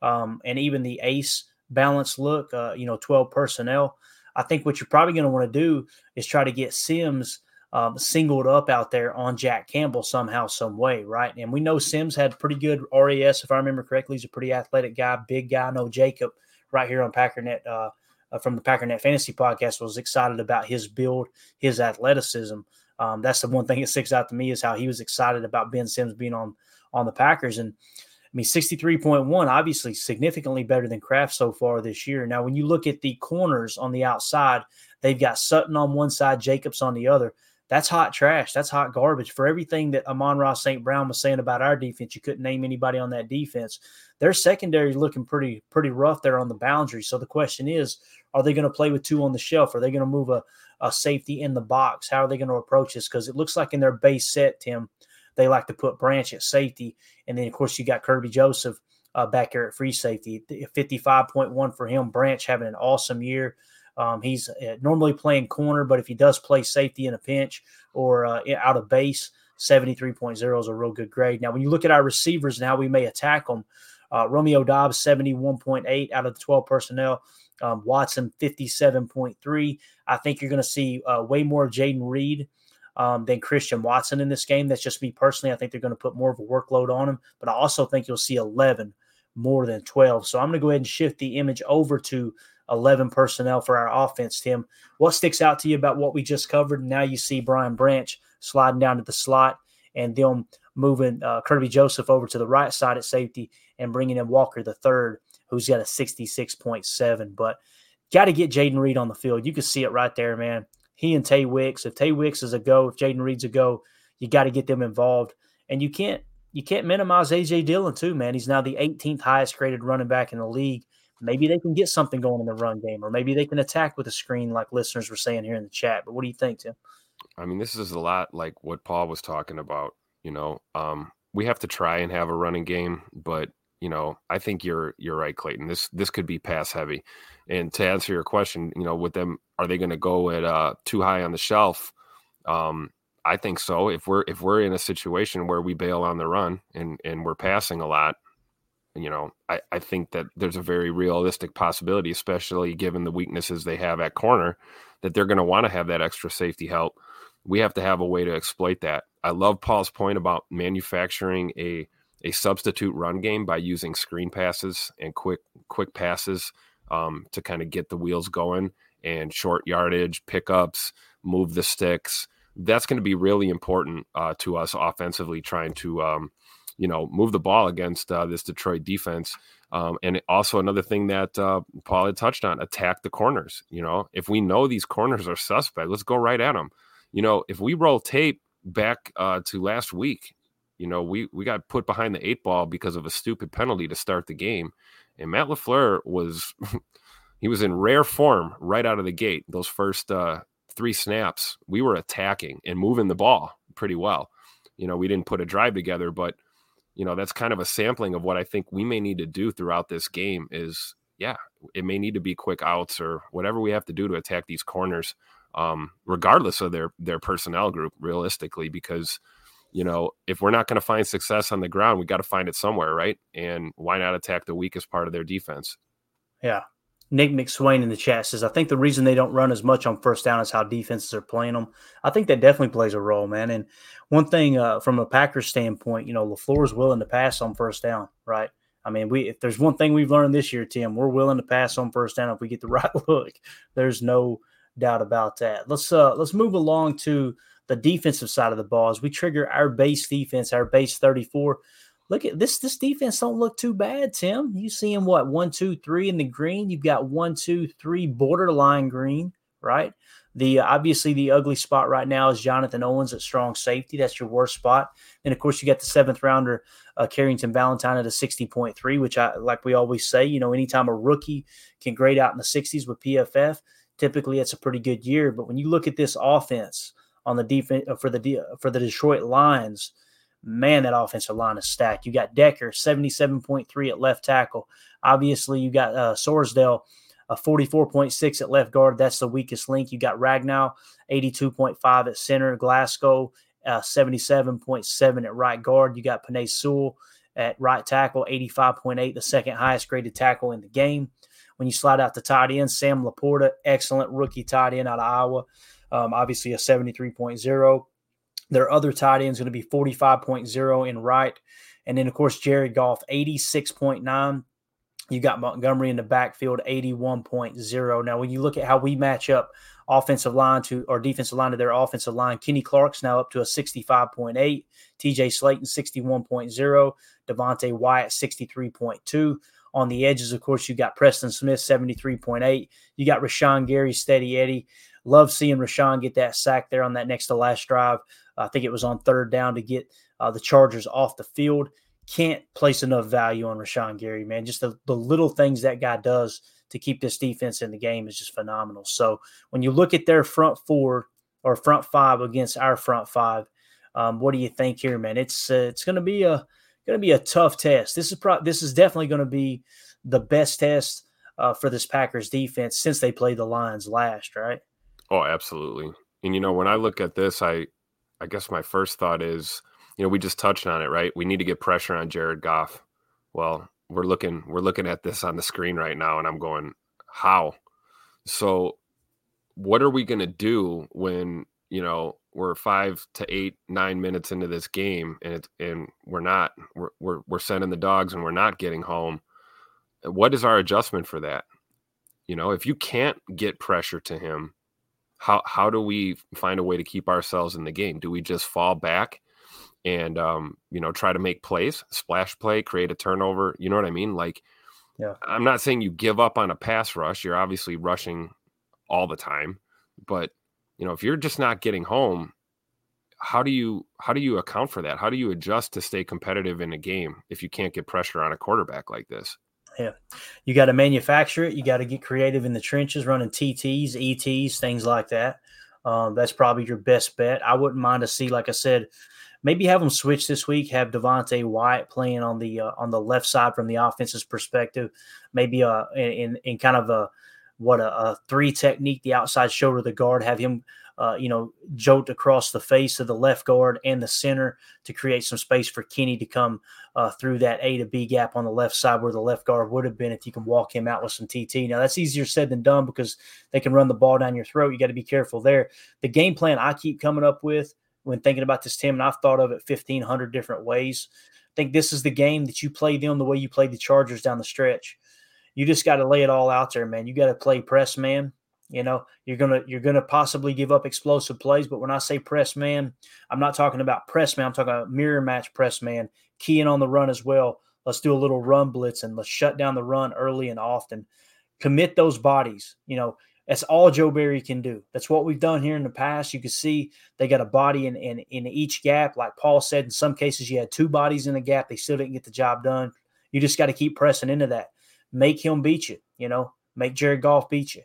Um, and even the ace balance look, uh, you know, 12 personnel, I think what you're probably going to want to do is try to get Sims um, singled up out there on Jack Campbell somehow, some way, right? And we know Sims had pretty good RAS, if I remember correctly. He's a pretty athletic guy, big guy. I know Jacob right here on Packernet uh, uh, from the Packernet Fantasy Podcast was excited about his build, his athleticism. Um, that's the one thing that sticks out to me is how he was excited about Ben Sims being on on the Packers. And I mean, 63.1, obviously significantly better than Kraft so far this year. Now, when you look at the corners on the outside, they've got Sutton on one side, Jacobs on the other. That's hot trash. That's hot garbage. For everything that Amon-Ra St. Brown was saying about our defense, you couldn't name anybody on that defense. Their secondary is looking pretty, pretty rough there on the boundary. So the question is, are they going to play with two on the shelf? Are they going to move a, a safety in the box? How are they going to approach this? Because it looks like in their base set, Tim, they like to put Branch at safety. And then, of course, you got Kerby Joseph uh, back there at free safety. 55.1 for him. Branch having an awesome year. Um, he's uh, normally playing corner, but if he does play safety in a pinch or uh, out of base, 73.0 is a real good grade. Now, when you look at our receivers and how we may attack them, uh, Romeo Doubs, 71.8 out of the 12 personnel. Um, Watson, 57.3. I think you're going to see uh, way more of Jayden Reed um, than Christian Watson in this game. That's just me personally. I think they're going to put more of a workload on him, but I also think you'll see 11 more than 12. So I'm going to go ahead and shift the image over to 11 personnel for our offense, Tim. What sticks out to you about what we just covered? Now you see Brian Branch sliding down to the slot and them moving uh, Kerby Joseph over to the right side at safety and bringing in Walker the third who's got a 66.7. But got to get Jayden Reed on the field. You can see it right there, man. He and Tay Wicks. If Tay Wicks is a go, if Jayden Reed's a go, you got to get them involved. And you can't you can't minimize AJ Dillon too, man. He's now the 18th highest graded running back in the league. Maybe they can get something going in the run game, or maybe they can attack with a screen, like listeners were saying here in the chat. But what do you think, Tim? I mean, this is a lot like what Paul was talking about. You know, um, we have to try and have a running game, but you know, I think you're you're right, Clayton. This this could be pass heavy. And to answer your question, you know, with them, are they going to go at uh, too high on the shelf? Um, I think so. If we're if we're in a situation where we bail on the run and and we're passing a lot, you know, I, I think that there's a very realistic possibility, especially given the weaknesses they have at corner, that they're going to want to have that extra safety help. We have to have a way to exploit that. I love Paul's point about manufacturing a a substitute run game by using screen passes and quick quick passes um, to kind of get the wheels going and short yardage pickups, move the sticks. That's going to be really important uh, to us offensively, trying to um, you know move the ball against uh, this Detroit defense. Um, and also another thing that uh, Paul had touched on: attack the corners. You know, if we know these corners are suspect, let's go right at them. You know, if we roll tape back uh, to last week you know, we we got put behind the eight ball because of a stupid penalty to start the game, and Matt LaFleur was he was in rare form right out of the gate. Those first uh, three snaps, we were attacking and moving the ball pretty well. You know, we didn't put a drive together, but you know that's kind of a sampling of what I think we may need to do throughout this game. Is yeah, it may need to be quick outs or whatever we have to do to attack these corners, um, regardless of their their personnel group, realistically, because you know, if we're not going to find success on the ground, we got to find it somewhere, right? And why not attack the weakest part of their defense? Yeah. Nick McSwain in the chat says, I think the reason they don't run as much on first down is how defenses are playing them. I think that definitely plays a role, man. And one thing uh, from a Packers standpoint, you know, LaFleur is willing to pass on first down, right? I mean, we if there's one thing we've learned this year, Tim, we're willing to pass on first down if we get the right look. There's no doubt about that. Let's uh let's move along to the defensive side of the ball as we trigger our base defense, our base 34. Look at this. This defense don't look too bad, Tim. You see seeing what one, two, three in the green? You've got one, two, three borderline green, right? The uh, obviously the ugly spot right now is Jonathan Owens at strong safety. That's your worst spot. And of course, you got the seventh rounder uh, Carrington Valentine at a sixty point three, which I like. We always say, you know, anytime a rookie can grade out in the sixties with PFF, typically it's a pretty good year. But when you look at this offense on the defense uh, for the for the Detroit Lions, man, that offensive line is stacked. You got Decker seventy seven point three at left tackle. Obviously, you got uh, Sorsdal a 44.6 at left guard. That's the weakest link. You got Ragnow, 82.5 at center. Glasgow, uh, 77.7 at right guard. You got Penei Sewell at right tackle, 85.8, the second highest graded tackle in the game. When you slide out the tight end, Sam LaPorta, excellent rookie tight end out of Iowa, um, obviously a 73.0. Their other tight end is going to be 45.0 in right. And then, of course, Jared Goff, 86.9. You got Montgomery in the backfield, 81.0. Now, when you look at how we match up offensive line to or defensive line to their offensive line, Kenny Clark's now up to a 65.8, TJ Slaton 61.0, Devonte Wyatt 63.2. On the edges, of course, you got Preston Smith 73.8. You got Rashan Gary, steady Eddie. Love seeing Rashan get that sack there on that next to last drive. I think it was on third down to get uh, the Chargers off the field can't place enough value on Rashan Gary, man. Just the, the little things that guy does to keep this defense in the game is just phenomenal. So when you look at their front four or front five against our front five, um, what do you think here, man? It's uh, it's going to be a going to be a tough test. This is pro- this is definitely going to be the best test uh, for this Packers defense since they played the Lions last, right? Oh, absolutely. And you know, when I look at this, I I guess my first thought is you know, we just touched on it, right? We need to get pressure on Jared Goff. Well, we're looking we're looking at this on the screen right now, and I'm going, how? So, what are we going to do when you know we're five to eight, nine minutes into this game, and it's and we're not we're we're, we're sending the dogs, and we're not getting home? What is our adjustment for that? You know, if you can't get pressure to him, how how do we find a way to keep ourselves in the game? Do we just fall back? and um, you know try to make plays, splash play, create a turnover. You know what I mean? Like, yeah, I'm not saying you give up on a pass rush. You're obviously rushing all the time, but you know if you're just not getting home, how do you how do you account for that? How do you adjust to stay competitive in a game if you can't get pressure on a quarterback like this? Yeah, you got to manufacture it. You got to get creative in the trenches, running TTs, ETs, things like that. Um, that's probably your best bet. I wouldn't mind to see, like I said, maybe have them switch this week. Have Devonte Wyatt playing on the uh, on the left side from the offense's perspective. Maybe uh in in kind of a what a, a three technique, the outside shoulder the guard. Have him. Uh, you know, jolt across the face of the left guard and the center to create some space for Kenny to come uh, through that A to B gap on the left side where the left guard would have been if you can walk him out with some TT. Now, that's easier said than done because they can run the ball down your throat. You got to be careful there. The game plan I keep coming up with when thinking about this team, and I've thought of it 1,500 different ways. I think this is the game that you play them the way you played the Chargers down the stretch. You just got to lay it all out there, man. You got to play press man. You know, you're gonna you're gonna possibly give up explosive plays, but when I say press man, I'm not talking about press man. I'm talking about mirror match press man, keying on the run as well. Let's do a little run blitz and let's shut down the run early and often. Commit those bodies. You know, that's all Joe Barry can do. That's what we've done here in the past. You can see they got a body in, in, in each gap. Like Paul said, in some cases you had two bodies in the gap. They still didn't get the job done. You just got to keep pressing into that. Make him beat you, you know, make Jared Goff beat you.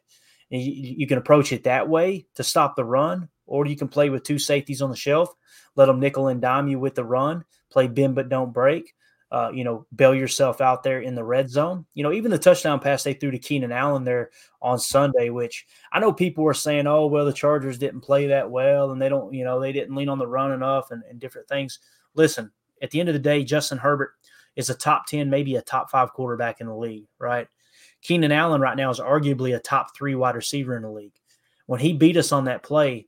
And you, you can approach it that way to stop the run, or you can play with two safeties on the shelf, let them nickel and dime you with the run, play bend but don't break uh, you know, bail yourself out there in the red zone. You know, even the touchdown pass they threw to Keenan Allen there on Sunday, which I know people were saying, oh, well, the Chargers didn't play that well and they don't, you know, they didn't lean on the run enough and, and different things. Listen, at the end of the day, Justin Herbert is a top 10, maybe a top five quarterback in the league, right? Keenan Allen right now is arguably a top three wide receiver in the league. When he beat us on that play,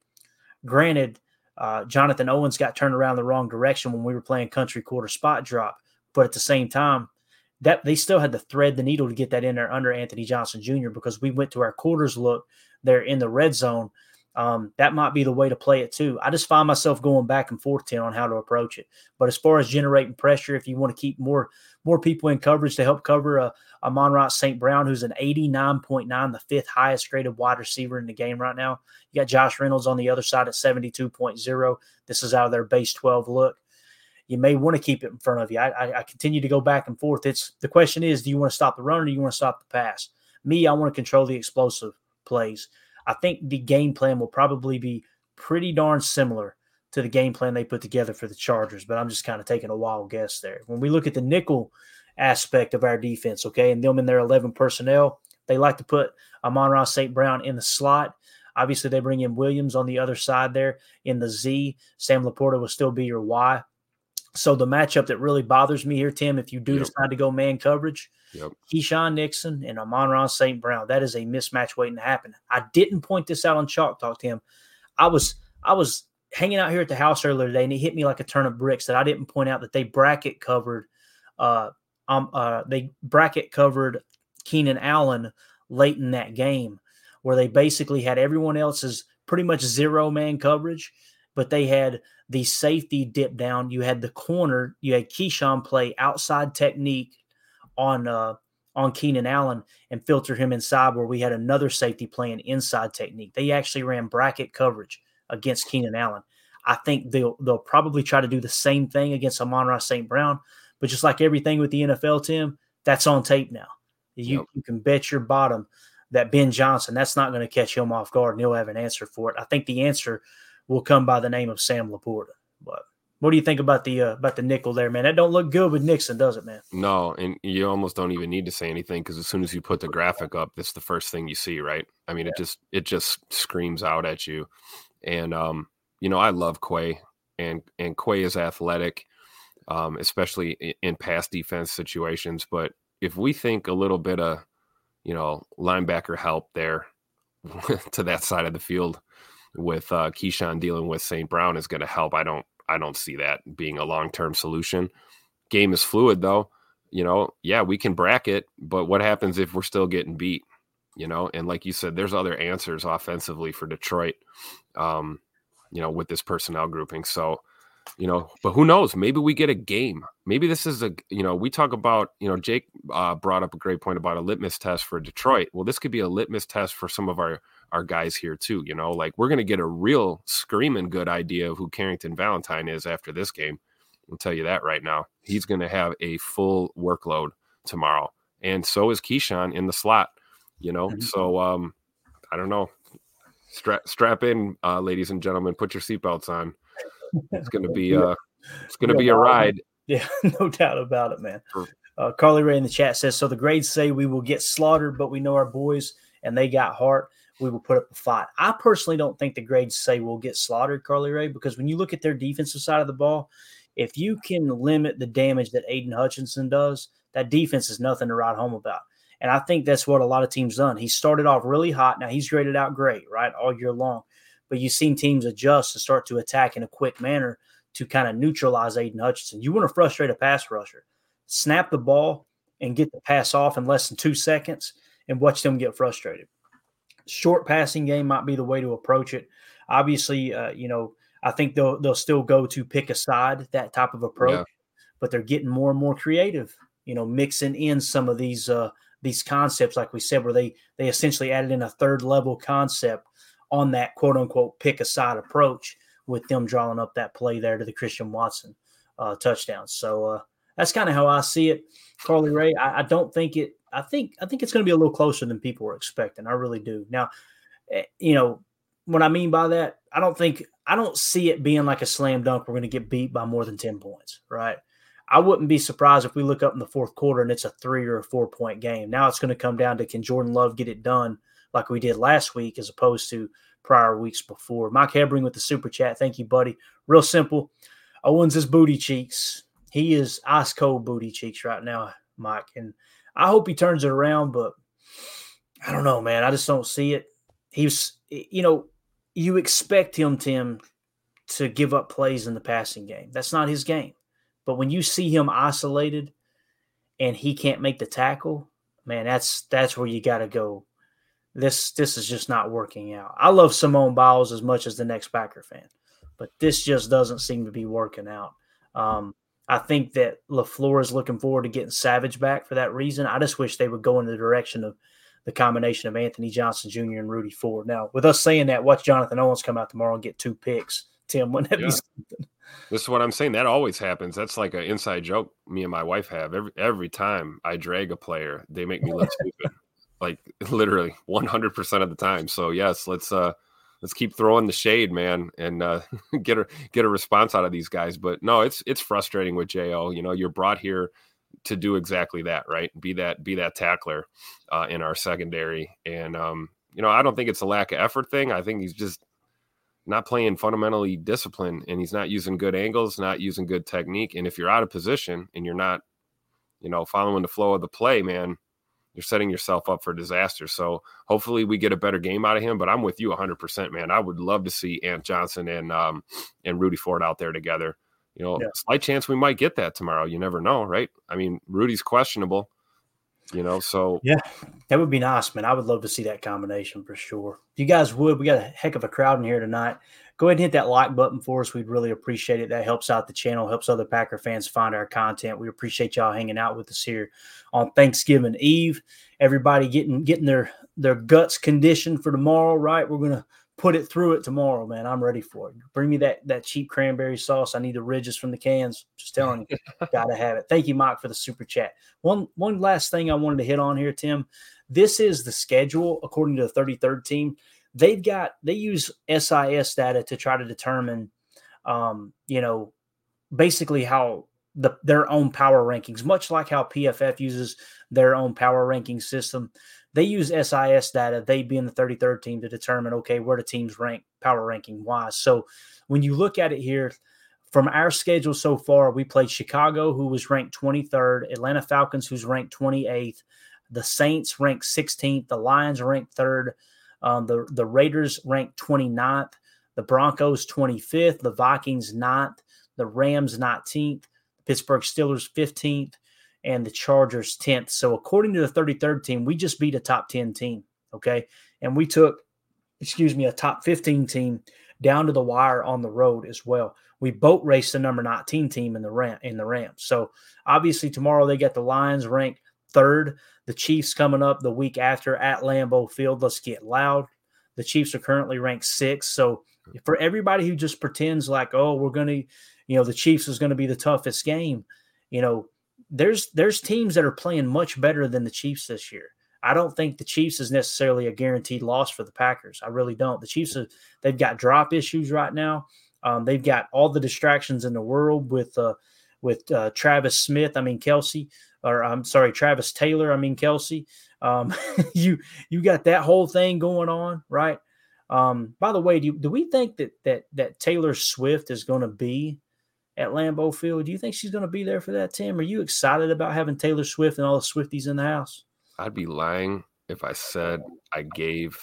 granted, uh, Jonathan Owens got turned around the wrong direction when we were playing country quarter spot drop but at the same time, that they still had to thread the needle to get that in there under Anthony Johnson Jr. because we went to our quarters look there in the red zone um, that might be the way to play it too. I just find myself going back and forth Tim, on how to approach it. But as far as generating pressure, if you want to keep more more people in coverage to help cover a, a Amon-Ra St. Brown, who's an 89.9, the fifth highest graded wide receiver in the game right now. You got Josh Reynolds on the other side at 72.0. This is out of their base 12 look. You may want to keep it in front of you. I, I, I continue to go back and forth. It's the question is, do you want to stop the run or do you want to stop the pass? Me, I want to control the explosive plays. I think the game plan will probably be pretty darn similar to the game plan they put together for the Chargers, but I'm just kind of taking a wild guess there. When we look at the nickel aspect of our defense, okay, and them in their 11 personnel, they like to put Amon-Ra St. Brown in the slot. Obviously, they bring in Williams on the other side there in the Z. Sam LaPorta will still be your Y. So the matchup that really bothers me here, Tim, if you do yep. decide to go man coverage, yep. Keisean Nixon and Amon-Ra St. Brown, that is a mismatch waiting to happen. I didn't point this out on Chalk Talk, Tim. I was I was hanging out here at the house earlier today, and it hit me like a ton of bricks that I didn't point out that they bracket covered. Uh, um, uh, they bracket covered Keenan Allen late in that game, where they basically had everyone else's pretty much zero man coverage, but they had the safety dip down. You had the corner. You had Keisean play outside technique on uh, on Keenan Allen and filter him inside, where we had another safety playing inside technique. They actually ran bracket coverage against Keenan Allen. I think they'll they'll probably try to do the same thing against Amon-Ra St. Brown, but just like everything with the NFL, Tim, that's on tape now. You, yep. you can bet your bottom that Ben Johnson, that's not going to catch him off guard, and he'll have an answer for it. I think the answer will come by the name of Sam LaPorta. But what do you think about the uh, about the nickel there, man? That don't look good with Nixon, does it, man? No, and you almost don't even need to say anything because as soon as you put the graphic up, that's the first thing you see, right? I mean, yeah. it just it just screams out at you. And um, you know, I love Quay, and and Quay is athletic, um, especially in, pass defense situations. But if we think a little bit of, you know, linebacker help there to that side of the field with uh, Keisean dealing with St. Brown is going to help. I don't I don't see that being a long term solution. Game is fluid though. You know, yeah, we can bracket, but what happens if we're still getting beat? you know, and like you said, there's other answers offensively for Detroit, um, you know, with this personnel grouping. So, you know, but who knows? Maybe we get a game. Maybe this is a, you know, we talk about, you know, Jake uh, brought up a great point about a litmus test for Detroit. Well, this could be a litmus test for some of our our guys here too. You know, like we're going to get a real screaming good idea of who Carrington Valentine is after this game. I'll tell you that right now. He's going to have a full workload tomorrow, and so is Keisean in the slot you know. Mm-hmm. So um, I don't know. Strap strap in, uh, ladies and gentlemen. Put your seatbelts on. It's gonna be uh, it's gonna be a ride. Yeah, no doubt about it, man. Uh, Carly Ray in the chat says, "So the grades say we will get slaughtered, but we know our boys and they got heart. We will put up a fight." I personally don't think the grades say we'll get slaughtered, Carly Ray, because when you look at their defensive side of the ball, if you can limit the damage that Aidan Hutchinson does, that defense is nothing to write home about. And I think that's what a lot of teams done. He started off really hot. Now he's graded out great, right, all year long. But you've seen teams adjust and start to attack in a quick manner to kind of neutralize Aidan Hutchinson. You want to frustrate a pass rusher. Snap the ball and get the pass off in less than two seconds and watch them get frustrated. Short passing game might be the way to approach it. Obviously, uh, you know, I think they'll they'll still go to pick a side, that type of approach, yeah. but they're getting more and more creative, you know, mixing in some of these uh, these concepts, like we said, where they they essentially added in a third level concept on that quote unquote pick a side approach with them drawing up that play there to the Christian Watson uh, touchdown. So uh, that's kind of how I see it, Carly Ray. I, I, don't think it. I think I think it's going to be a little closer than people were expecting. I really do. Now, eh, you know what I mean by that. I don't think I don't see it being like a slam dunk. We're going to get beat by more than ten points, right? I wouldn't be surprised if we look up in the fourth quarter and it's a three or a four point game. Now it's going to come down to can Jordan Love get it done like we did last week as opposed to prior weeks before. Mike Hebring with the super chat. Thank you, buddy. Real simple. Owens is booty cheeks. He is ice cold booty cheeks right now, Mike. And I hope he turns it around, but I don't know, man. I just don't see it. He's, you know, you expect him, Tim, to give up plays in the passing game. That's not his game. But when you see him isolated and he can't make the tackle, man, that's that's where you got to go. this this is just not working out. I love Simone Biles as much as the next Packer fan, but this just doesn't seem to be working out. Um, I think that LaFleur is looking forward to getting Savage back for that reason. I just wish they would go in the direction of the combination of Anthony Johnson Jr. and Rudy Ford. Now, with us saying that, watch Jonathan Owens come out tomorrow and get two picks. Tim, wouldn't that yeah. be something? This is what I'm saying. That always happens. That's like an inside joke me and my wife have. Every every time I drag a player, they make me look stupid. Like literally 100% of the time. So yes, let's uh let's keep throwing the shade, man, and uh, get a get a response out of these guys. But no, it's it's frustrating with Jo. You know, you're brought here to do exactly that, right? Be that be that tackler uh, in our secondary, and um, you know, I don't think it's a lack of effort thing. I think he's just not playing fundamentally disciplined, and he's not using good angles, not using good technique. And if you're out of position and you're not, you know, following the flow of the play, man, you're setting yourself up for disaster. So hopefully we get a better game out of him. But I'm with you 100%, man. I would love to see Ant Johnson and um, and Rudy Ford out there together. You know, yeah. slight chance we might get that tomorrow. You never know, right? I mean, Rudy's questionable. You know, so yeah, that would be nice, man. I would love to see that combination for sure. You guys would, we got a heck of a crowd in here tonight go ahead and hit that like button for us. We'd really appreciate it. That helps out the channel, helps other Packer fans find our content. We appreciate y'all hanging out with us here on Thanksgiving Eve. Everybody getting getting their their guts conditioned for tomorrow, right? We're gonna put it through it tomorrow, man. I'm ready for it. Bring me that that cheap cranberry sauce. I need the ridges from the cans. Just telling you, gotta have it. Thank you, Mike, for the super chat. One one last thing I wanted to hit on here, Tim. This is the schedule according to the 33rd team they've got they use SIS data to try to determine, um, you know, basically how the their own power rankings, much like how PFF uses their own power ranking system. They use SIS data, they being the 33rd team, to determine okay where the teams rank power ranking wise. So when you look at it here, from our schedule so far, we played Chicago, who was ranked 23rd, Atlanta Falcons, who's ranked 28th, the Saints ranked 16th, the Lions ranked third, um, the, the Raiders ranked 29th, the Broncos 25th, the Vikings 9th, the Rams 19th, the Pittsburgh Steelers 15th, and the Chargers 10th. So according to the 33rd team, we just beat a top 10 team. Okay. And we took, excuse me, a top 15 team down to the wire on the road as well. We boat raced the number 19 team in the Ram in the Rams. So obviously tomorrow they get the Lions ranked third. The Chiefs coming up the week after at Lambeau Field. Let's get loud. The Chiefs are currently ranked sixth. So for everybody who just pretends like, oh, we're going to, you know, the Chiefs is going to be the toughest game, you know, there's there's teams that are playing much better than the Chiefs this year. I don't think the Chiefs is necessarily a guaranteed loss for the Packers. I really don't. The Chiefs are, they've got drop issues right now. Um, they've got all the distractions in the world with uh, with uh, Travis Smith. I mean Kelce or I'm sorry, Travis Taylor. I mean Kelce. Um, you you got that whole thing going on, right? Um, by the way, do, do we think that that that Taylor Swift is going to be at Lambeau Field? Do you think she's going to be there for that, Tim? Are you excited about having Taylor Swift and all the Swifties in the house? I'd be lying if I said I gave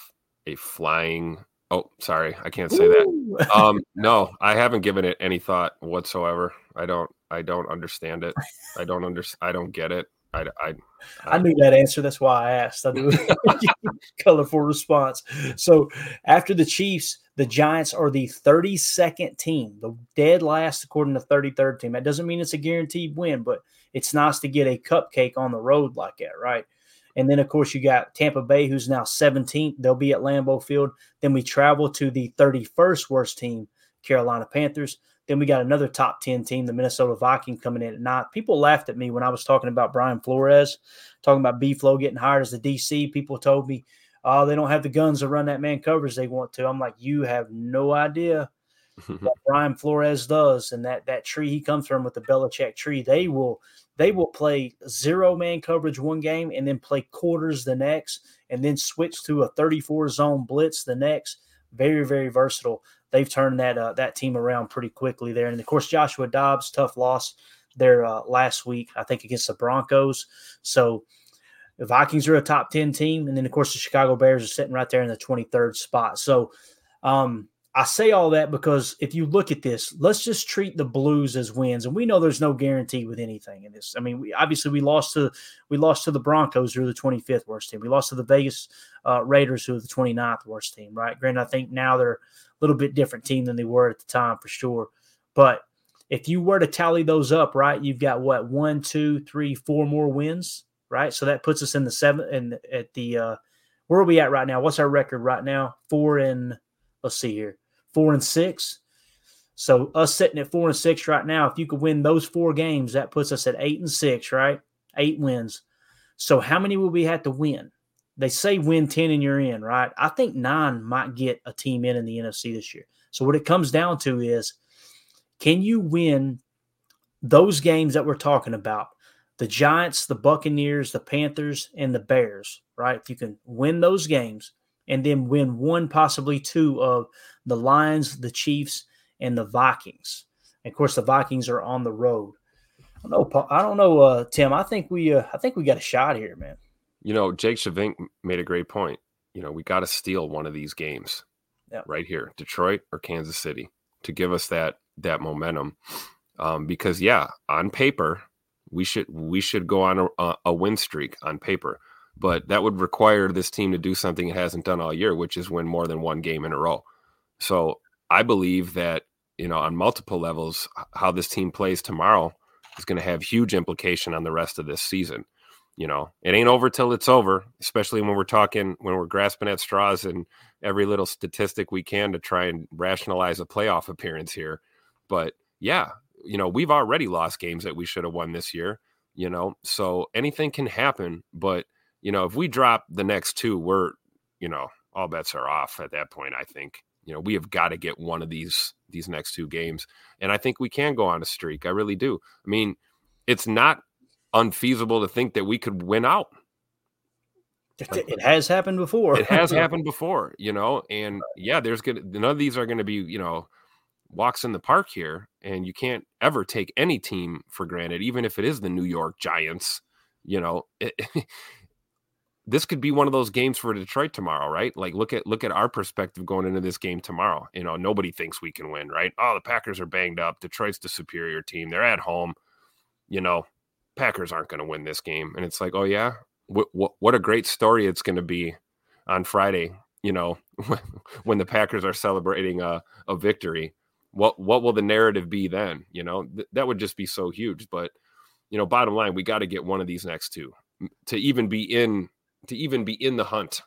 a flying. Oh, sorry, I can't say Ooh. that. Um, no, I haven't given it any thought whatsoever. I don't. I don't understand it. I don't under. I don't get it. I, I, I, I knew that answer. That's why I asked. I knew colorful response. So after the Chiefs, the Giants are the 32nd team, the dead last according to 33rd team. That doesn't mean it's a guaranteed win, but it's nice to get a cupcake on the road like that, right? And then, of course, you got Tampa Bay, who's now 17th. They'll be at Lambeau Field. Then we travel to the 31st worst team, Carolina Panthers. Then we got another top 10 team, the Minnesota Vikings, coming in at nine. People laughed at me when I was talking about Brian Flores, talking about B Flow getting hired as the DC. People told me, oh, they don't have the guns to run that man coverage they want to. I'm like, you have no idea what Brian Flores does. And that that tree he comes from with the Belichick tree, they will they will play zero man coverage one game and then play quarters the next and then switch to a 34 zone blitz the next. Very, very versatile they've turned that uh, that team around pretty quickly there. And of course, Joshua Dobbs, tough loss there uh, last week, I think against the Broncos. So the Vikings are a top ten team, and then of course the Chicago Bears are sitting right there in the twenty third spot. So um, I say all that because if you look at this, let's just treat the Blues as wins, and we know there's no guarantee with anything in this. I mean, we obviously we lost to we lost to the Broncos, who are the 25th worst team. We lost to the Vegas uh, Raiders, who are the 29th worst team. Right? Granted, I think now they're a little bit different team than they were at the time for sure. But if you were to tally those up, right, you've got what one, two, three, four more wins, right? So that puts us in the seven and at the uh, where are we at right now? What's our record right now? Four and let's see here, four and six. So us sitting at four and six right now, if you could win those four games, that puts us at eight and six, right? Eight wins. So how many will we have to win? They say win 10 and you're in, right? I think nine might get a team in in the NFC this year. So what it comes down to is can you win those games that we're talking about? The Giants, the Buccaneers, the Panthers, and the Bears, right? If you can win those games and then win one, possibly two of the Lions, the Chiefs, and the Vikings. And of course, the Vikings are on the road. I don't know, I don't know, uh, Tim. I think we, uh, I think we got a shot here, man. You know, Jake Shavink made a great point. You know, we got to steal one of these games yep. right here, Detroit or Kansas City, to give us that that momentum. Um, because yeah, on paper, we should we should go on a, a win streak on paper, but that would require this team to do something it hasn't done all year, which is win more than one game in a row. So I believe that you know on multiple levels, how this team plays tomorrow is going to have huge implication on the rest of this season. You know, it ain't over till it's over, especially when we're talking when we're grasping at straws and every little statistic we can to try and rationalize a playoff appearance here. But yeah, you know, we've already lost games that we should have won this year, you know, so anything can happen. But, you know, if we drop the next two, we're, you know, all bets are off at that point, I think. You know, we have got to get one of these these next two games. And I think we can go on a streak. I really do. I mean, it's not unfeasible to think that we could win out. It has happened before. it has happened before, you know, and yeah, there's gonna none of these are gonna be, you know, walks in the park here, and you can't ever take any team for granted, even if it is the New York Giants. You know, it, this could be one of those games for Detroit tomorrow, right? Like look at look at our perspective going into this game tomorrow. You know, nobody thinks we can win, right? Oh, the Packers are banged up. Detroit's the superior team. They're at home. You know, Packers aren't going to win this game, and it's like, oh yeah, what what, what a great story it's going to be on Friday. You know, when the Packers are celebrating a, a victory what what will the narrative be then? You know, th- that would just be so huge. But you know, bottom line, we got to get one of these next two to even be in to even be in the hunt.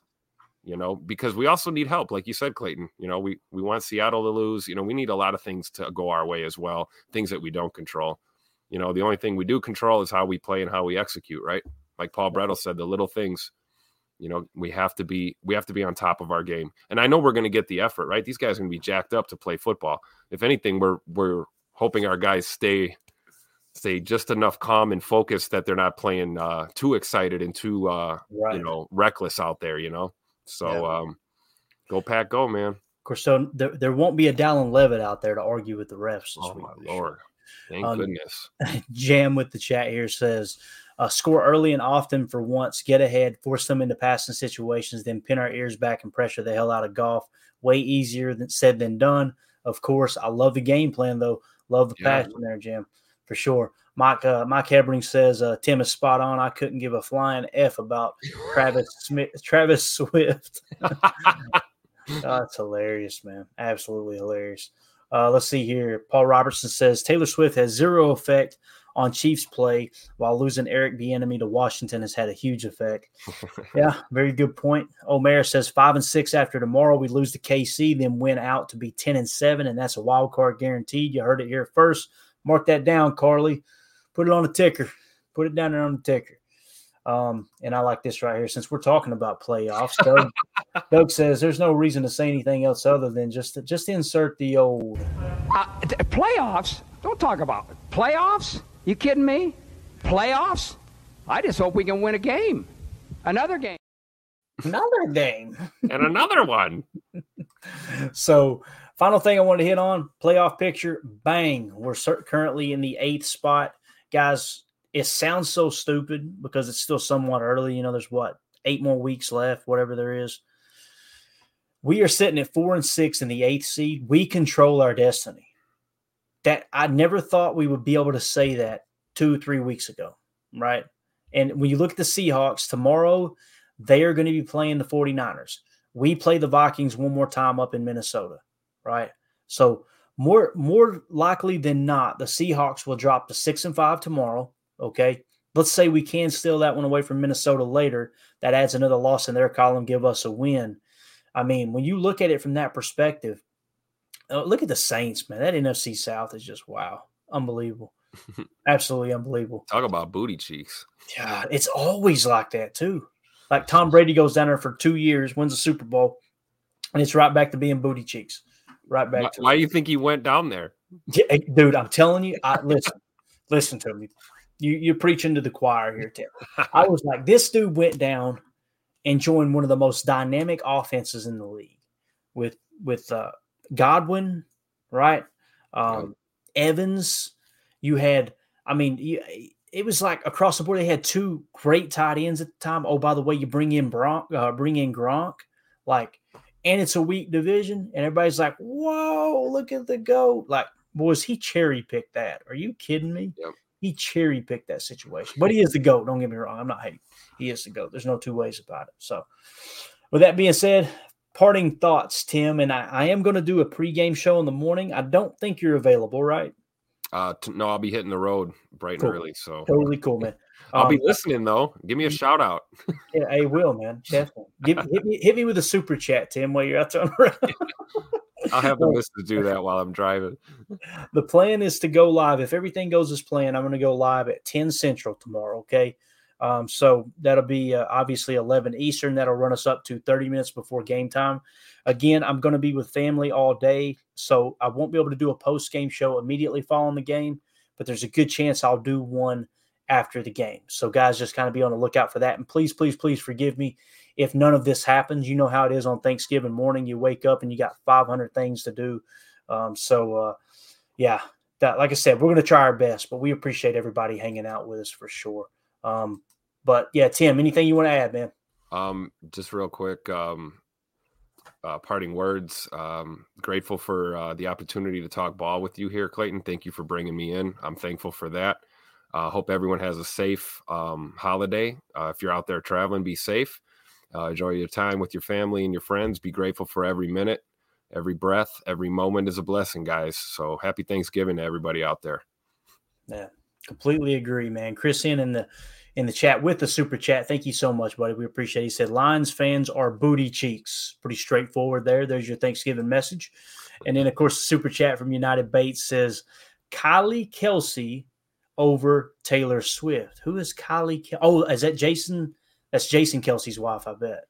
You know, because we also need help, like you said, Clayton. You know, we we want Seattle to lose. You know, we need a lot of things to go our way as well, things that we don't control. You know, the only thing we do control is how we play and how we execute, right? Like Paul Bretl said, the little things you know, we have to be we have to be on top of our game. And I know we're going to get the effort, right? These guys are going to be jacked up to play football. If anything, we're we're hoping our guys stay stay just enough calm and focus that they're not playing uh, too excited and too uh, right. you know reckless out there. You know, so yeah. um, go pack, go man. Of course, so there, there won't be a Dallin Leavitt out there to argue with the refs. oh week, my lord! Thank um, goodness. Jam with the chat here says uh, score early and often for once, get ahead, force them into passing situations, then pin our ears back and pressure the hell out of Goff. Way easier than said than done. Of course, I love the game plan though. Love the yeah. passion there, Jim, for sure. Mike uh, Mike Hebring says uh, Tim is spot on. I couldn't give a flying f about Travis Smith, Travis Swift. oh, that's hilarious, man. Absolutely hilarious. Uh, let's see here. Paul Robertson says Taylor Swift has zero effect on Chiefs play, while losing Eric Bieniemy to Washington has had a huge effect. yeah, very good point. Omer says five and six after tomorrow we lose to KC, then win out to be ten and seven, and that's a wild card guaranteed. You heard it here first. Mark that down, Carly. Put it on the ticker. Put it down there on the ticker. Um, and I like this right here since we're talking about playoffs. Doug, Doug says there's no reason to say anything else other than just just insert the old uh, playoffs. Don't talk about it. playoffs. You kidding me? Playoffs? I just hope we can win a game. Another game. Another game. and another one. so, final thing I want to hit on playoff picture. Bang. We're currently in the eighth spot. Guys, it sounds so stupid because it's still somewhat early. You know, there's what, eight more weeks left, whatever there is. We are sitting at four and six in the eighth seed. We control our destiny. That I never thought we would be able to say that two, three weeks ago, right? And when you look at the Seahawks tomorrow, they are going to be playing the 49ers. We play the Vikings one more time up in Minnesota, right? So more more likely than not, the Seahawks will drop to six and five tomorrow. Okay. Let's say we can steal that one away from Minnesota later. That adds another loss in their column, give us a win. I mean, when you look at it from that perspective, uh, look at the Saints, man. That NFC South is just wow, unbelievable, absolutely unbelievable. Talk about booty cheeks. Yeah, it's always like that too. Like Tom Brady goes down there for two years, wins a Super Bowl, and it's right back to being booty cheeks. Right back. Why, to why do you think he went down there? Yeah, dude, I'm telling you, I listen, listen to me. You you're preaching to the choir here, Tim. I was like, this dude went down and joined one of the most dynamic offenses in the league with with uh, Godwin, right? Um, Evans. You had, I mean, you, it was like across the board. They had two great tight ends at the time. Oh, by the way, you bring in Bronk, uh, bring in Gronk, like, and it's a weak division, and everybody's like, "Whoa, look at the goat!" Like, boys, he cherry picked that. Are you kidding me? Yep. He cherry picked that situation, but he is the goat. Don't get me wrong. I'm not hating. He is the goat. There's no two ways about it. So, with that being said, parting thoughts, Tim, and I, I am going to do a pregame show in the morning. I don't think you're available, right? Uh, t- no, I'll be hitting the road bright Cool. and early. So Totally cool, man. I'll be Um, listening though. Give me a shout out. Yeah, I will, man. Definitely. Give, hit me, hit me with a super chat, Tim, while you're out there on the road. I'll have the missus do that while I'm driving. the plan is to go live. If everything goes as planned, I'm going to go live at 10 Central tomorrow. Okay. Um, so that'll be uh, obviously 11 Eastern. That'll run us up to 30 minutes before game time. Again, I'm going to be with family all day. So I won't be able to do a post game show immediately following the game, but there's a good chance I'll do one after the game. So, guys, just kind of be on the lookout for that. And please, please, please forgive me if none of this happens. You know how it is on Thanksgiving morning. You wake up and you got 500 things to do. Um, so, uh, yeah, that, like I said, we're going to try our best, but we appreciate everybody hanging out with us for sure. Um, but yeah, Tim, anything you want to add, man? Um, just real quick, um, uh, parting words. Um, grateful for uh, the opportunity to talk ball with you here, Clayton. Thank you for bringing me in. I'm thankful for that. Uh, hope everyone has a safe um, holiday. Uh, if you're out there traveling, be safe. Uh, enjoy your time with your family and your friends. Be grateful for every minute, every breath, every moment is a blessing, guys. So happy Thanksgiving to everybody out there. Yeah, completely agree, man. Chris in in the in the chat with the super chat. Thank you so much, buddy. We appreciate it. He said Lions fans are booty cheeks. Pretty straightforward there. There's your Thanksgiving message. And then of course the super chat from United Bates says Kylie Kelce over Taylor Swift. Who is Kylie? Kel- oh, is that Jason? That's Jason Kelce's wife, I bet.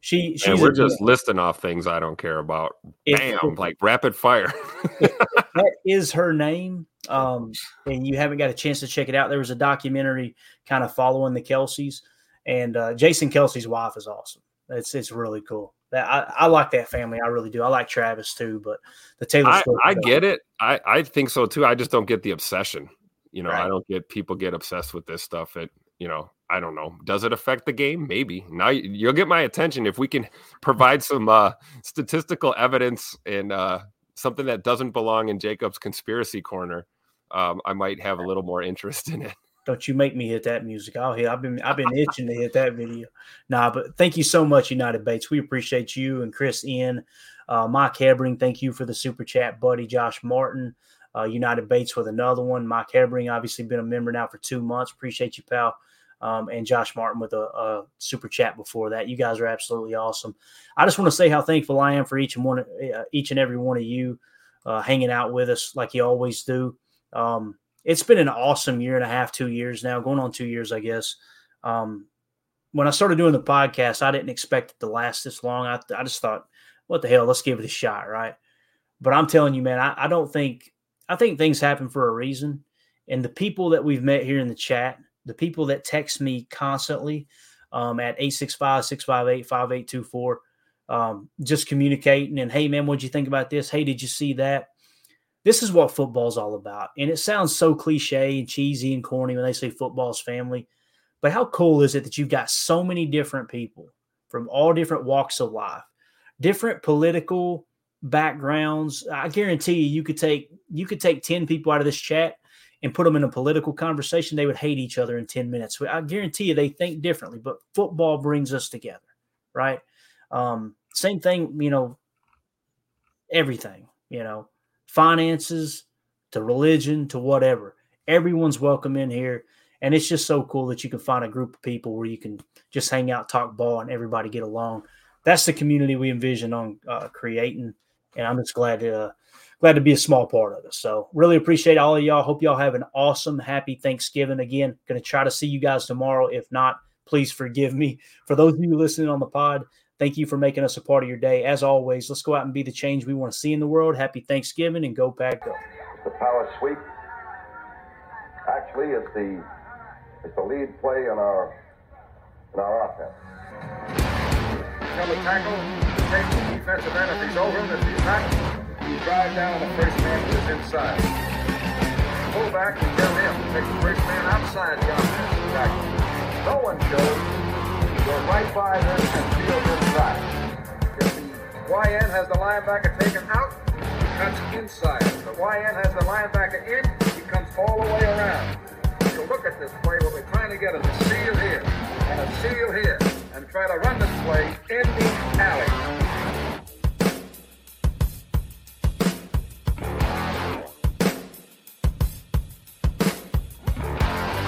She she's And we're just listing off things I don't care about. If- Bam, like rapid fire. that is her name. Um, and you haven't got a chance to check it out. There was a documentary kind of following the Kelces, and uh, Jason Kelce's wife is awesome. It's it's really cool. That I, I like that family. I really do. I like Travis too, but the Taylor I, Swift. I get it. I, I think so too. I just don't get the obsession. You know, I don't get people get obsessed with this stuff. It, you know, I don't know. Does it affect the game? Maybe. Now you- you'll get my attention if we can provide some uh, statistical evidence and uh, something that doesn't belong in Jacob's conspiracy corner. Um, I might have a little more interest in it. Don't you make me hit that music? I'll hit. I've been I've been itching to hit that video. Nah, but thank you so much, United Bates. We appreciate you and Chris in. Uh, Mike Hebring, thank you for the super chat, buddy. Josh Martin, uh, United Bates with another one. Mike Hebring, obviously been a member now for two months. Appreciate you, pal. Um, and Josh Martin with a, a super chat before that. You guys are absolutely awesome. I just want to say how thankful I am for each and one, uh, each and every one of you uh, hanging out with us like you always do. Um, it's been an awesome year and a half, two years now, going on two years, I guess. Um, when I started doing the podcast, I didn't expect it to last this long. I, I just thought, what the hell, let's give it a shot, right? But I'm telling you, man, I, I don't think I think things happen for a reason. And the people that we've met here in the chat, the people that text me constantly um, at 865-658-5824, um, just communicating and hey man, what'd you think about this? Hey, did you see that? This is what football's all about. And it sounds so cliche and cheesy and corny when they say football's family. But how cool is it that you've got so many different people from all different walks of life different political backgrounds. I guarantee you, you could take you could take ten people out of this chat and put them in a political conversation. They would hate each other in ten minutes. I guarantee you, they think differently. But football brings us together, right? Um, same thing, you know, everything, you know, finances to religion to whatever. Everyone's welcome in here. And it's just so cool that you can find a group of people where you can just hang out, talk ball, and everybody get along. That's the community we envision on uh, creating, and I'm just glad to uh, glad to be a small part of it. So really appreciate all of y'all. Hope y'all have an awesome, happy Thanksgiving. Again, going to try to see you guys tomorrow. If not, please forgive me. For those of you listening on the pod, thank you for making us a part of your day. As always, let's go out and be the change we want to see in the world. Happy Thanksgiving and go pack go. The power sweep actually is the it's the lead play in our in our offense. Come to tackle, take the defensive end if he's over him. If he's not, you drive down the first man who is inside. Pull back and tell him to take the first man outside the offensive tackle. No one shows. Go right by them and field inside. If the YN has the linebacker taken out, he cuts inside. If the YN has the linebacker in, he comes all the way around to look at this play, what we're trying to get is a seal here and a seal here and try to run this play in the alley.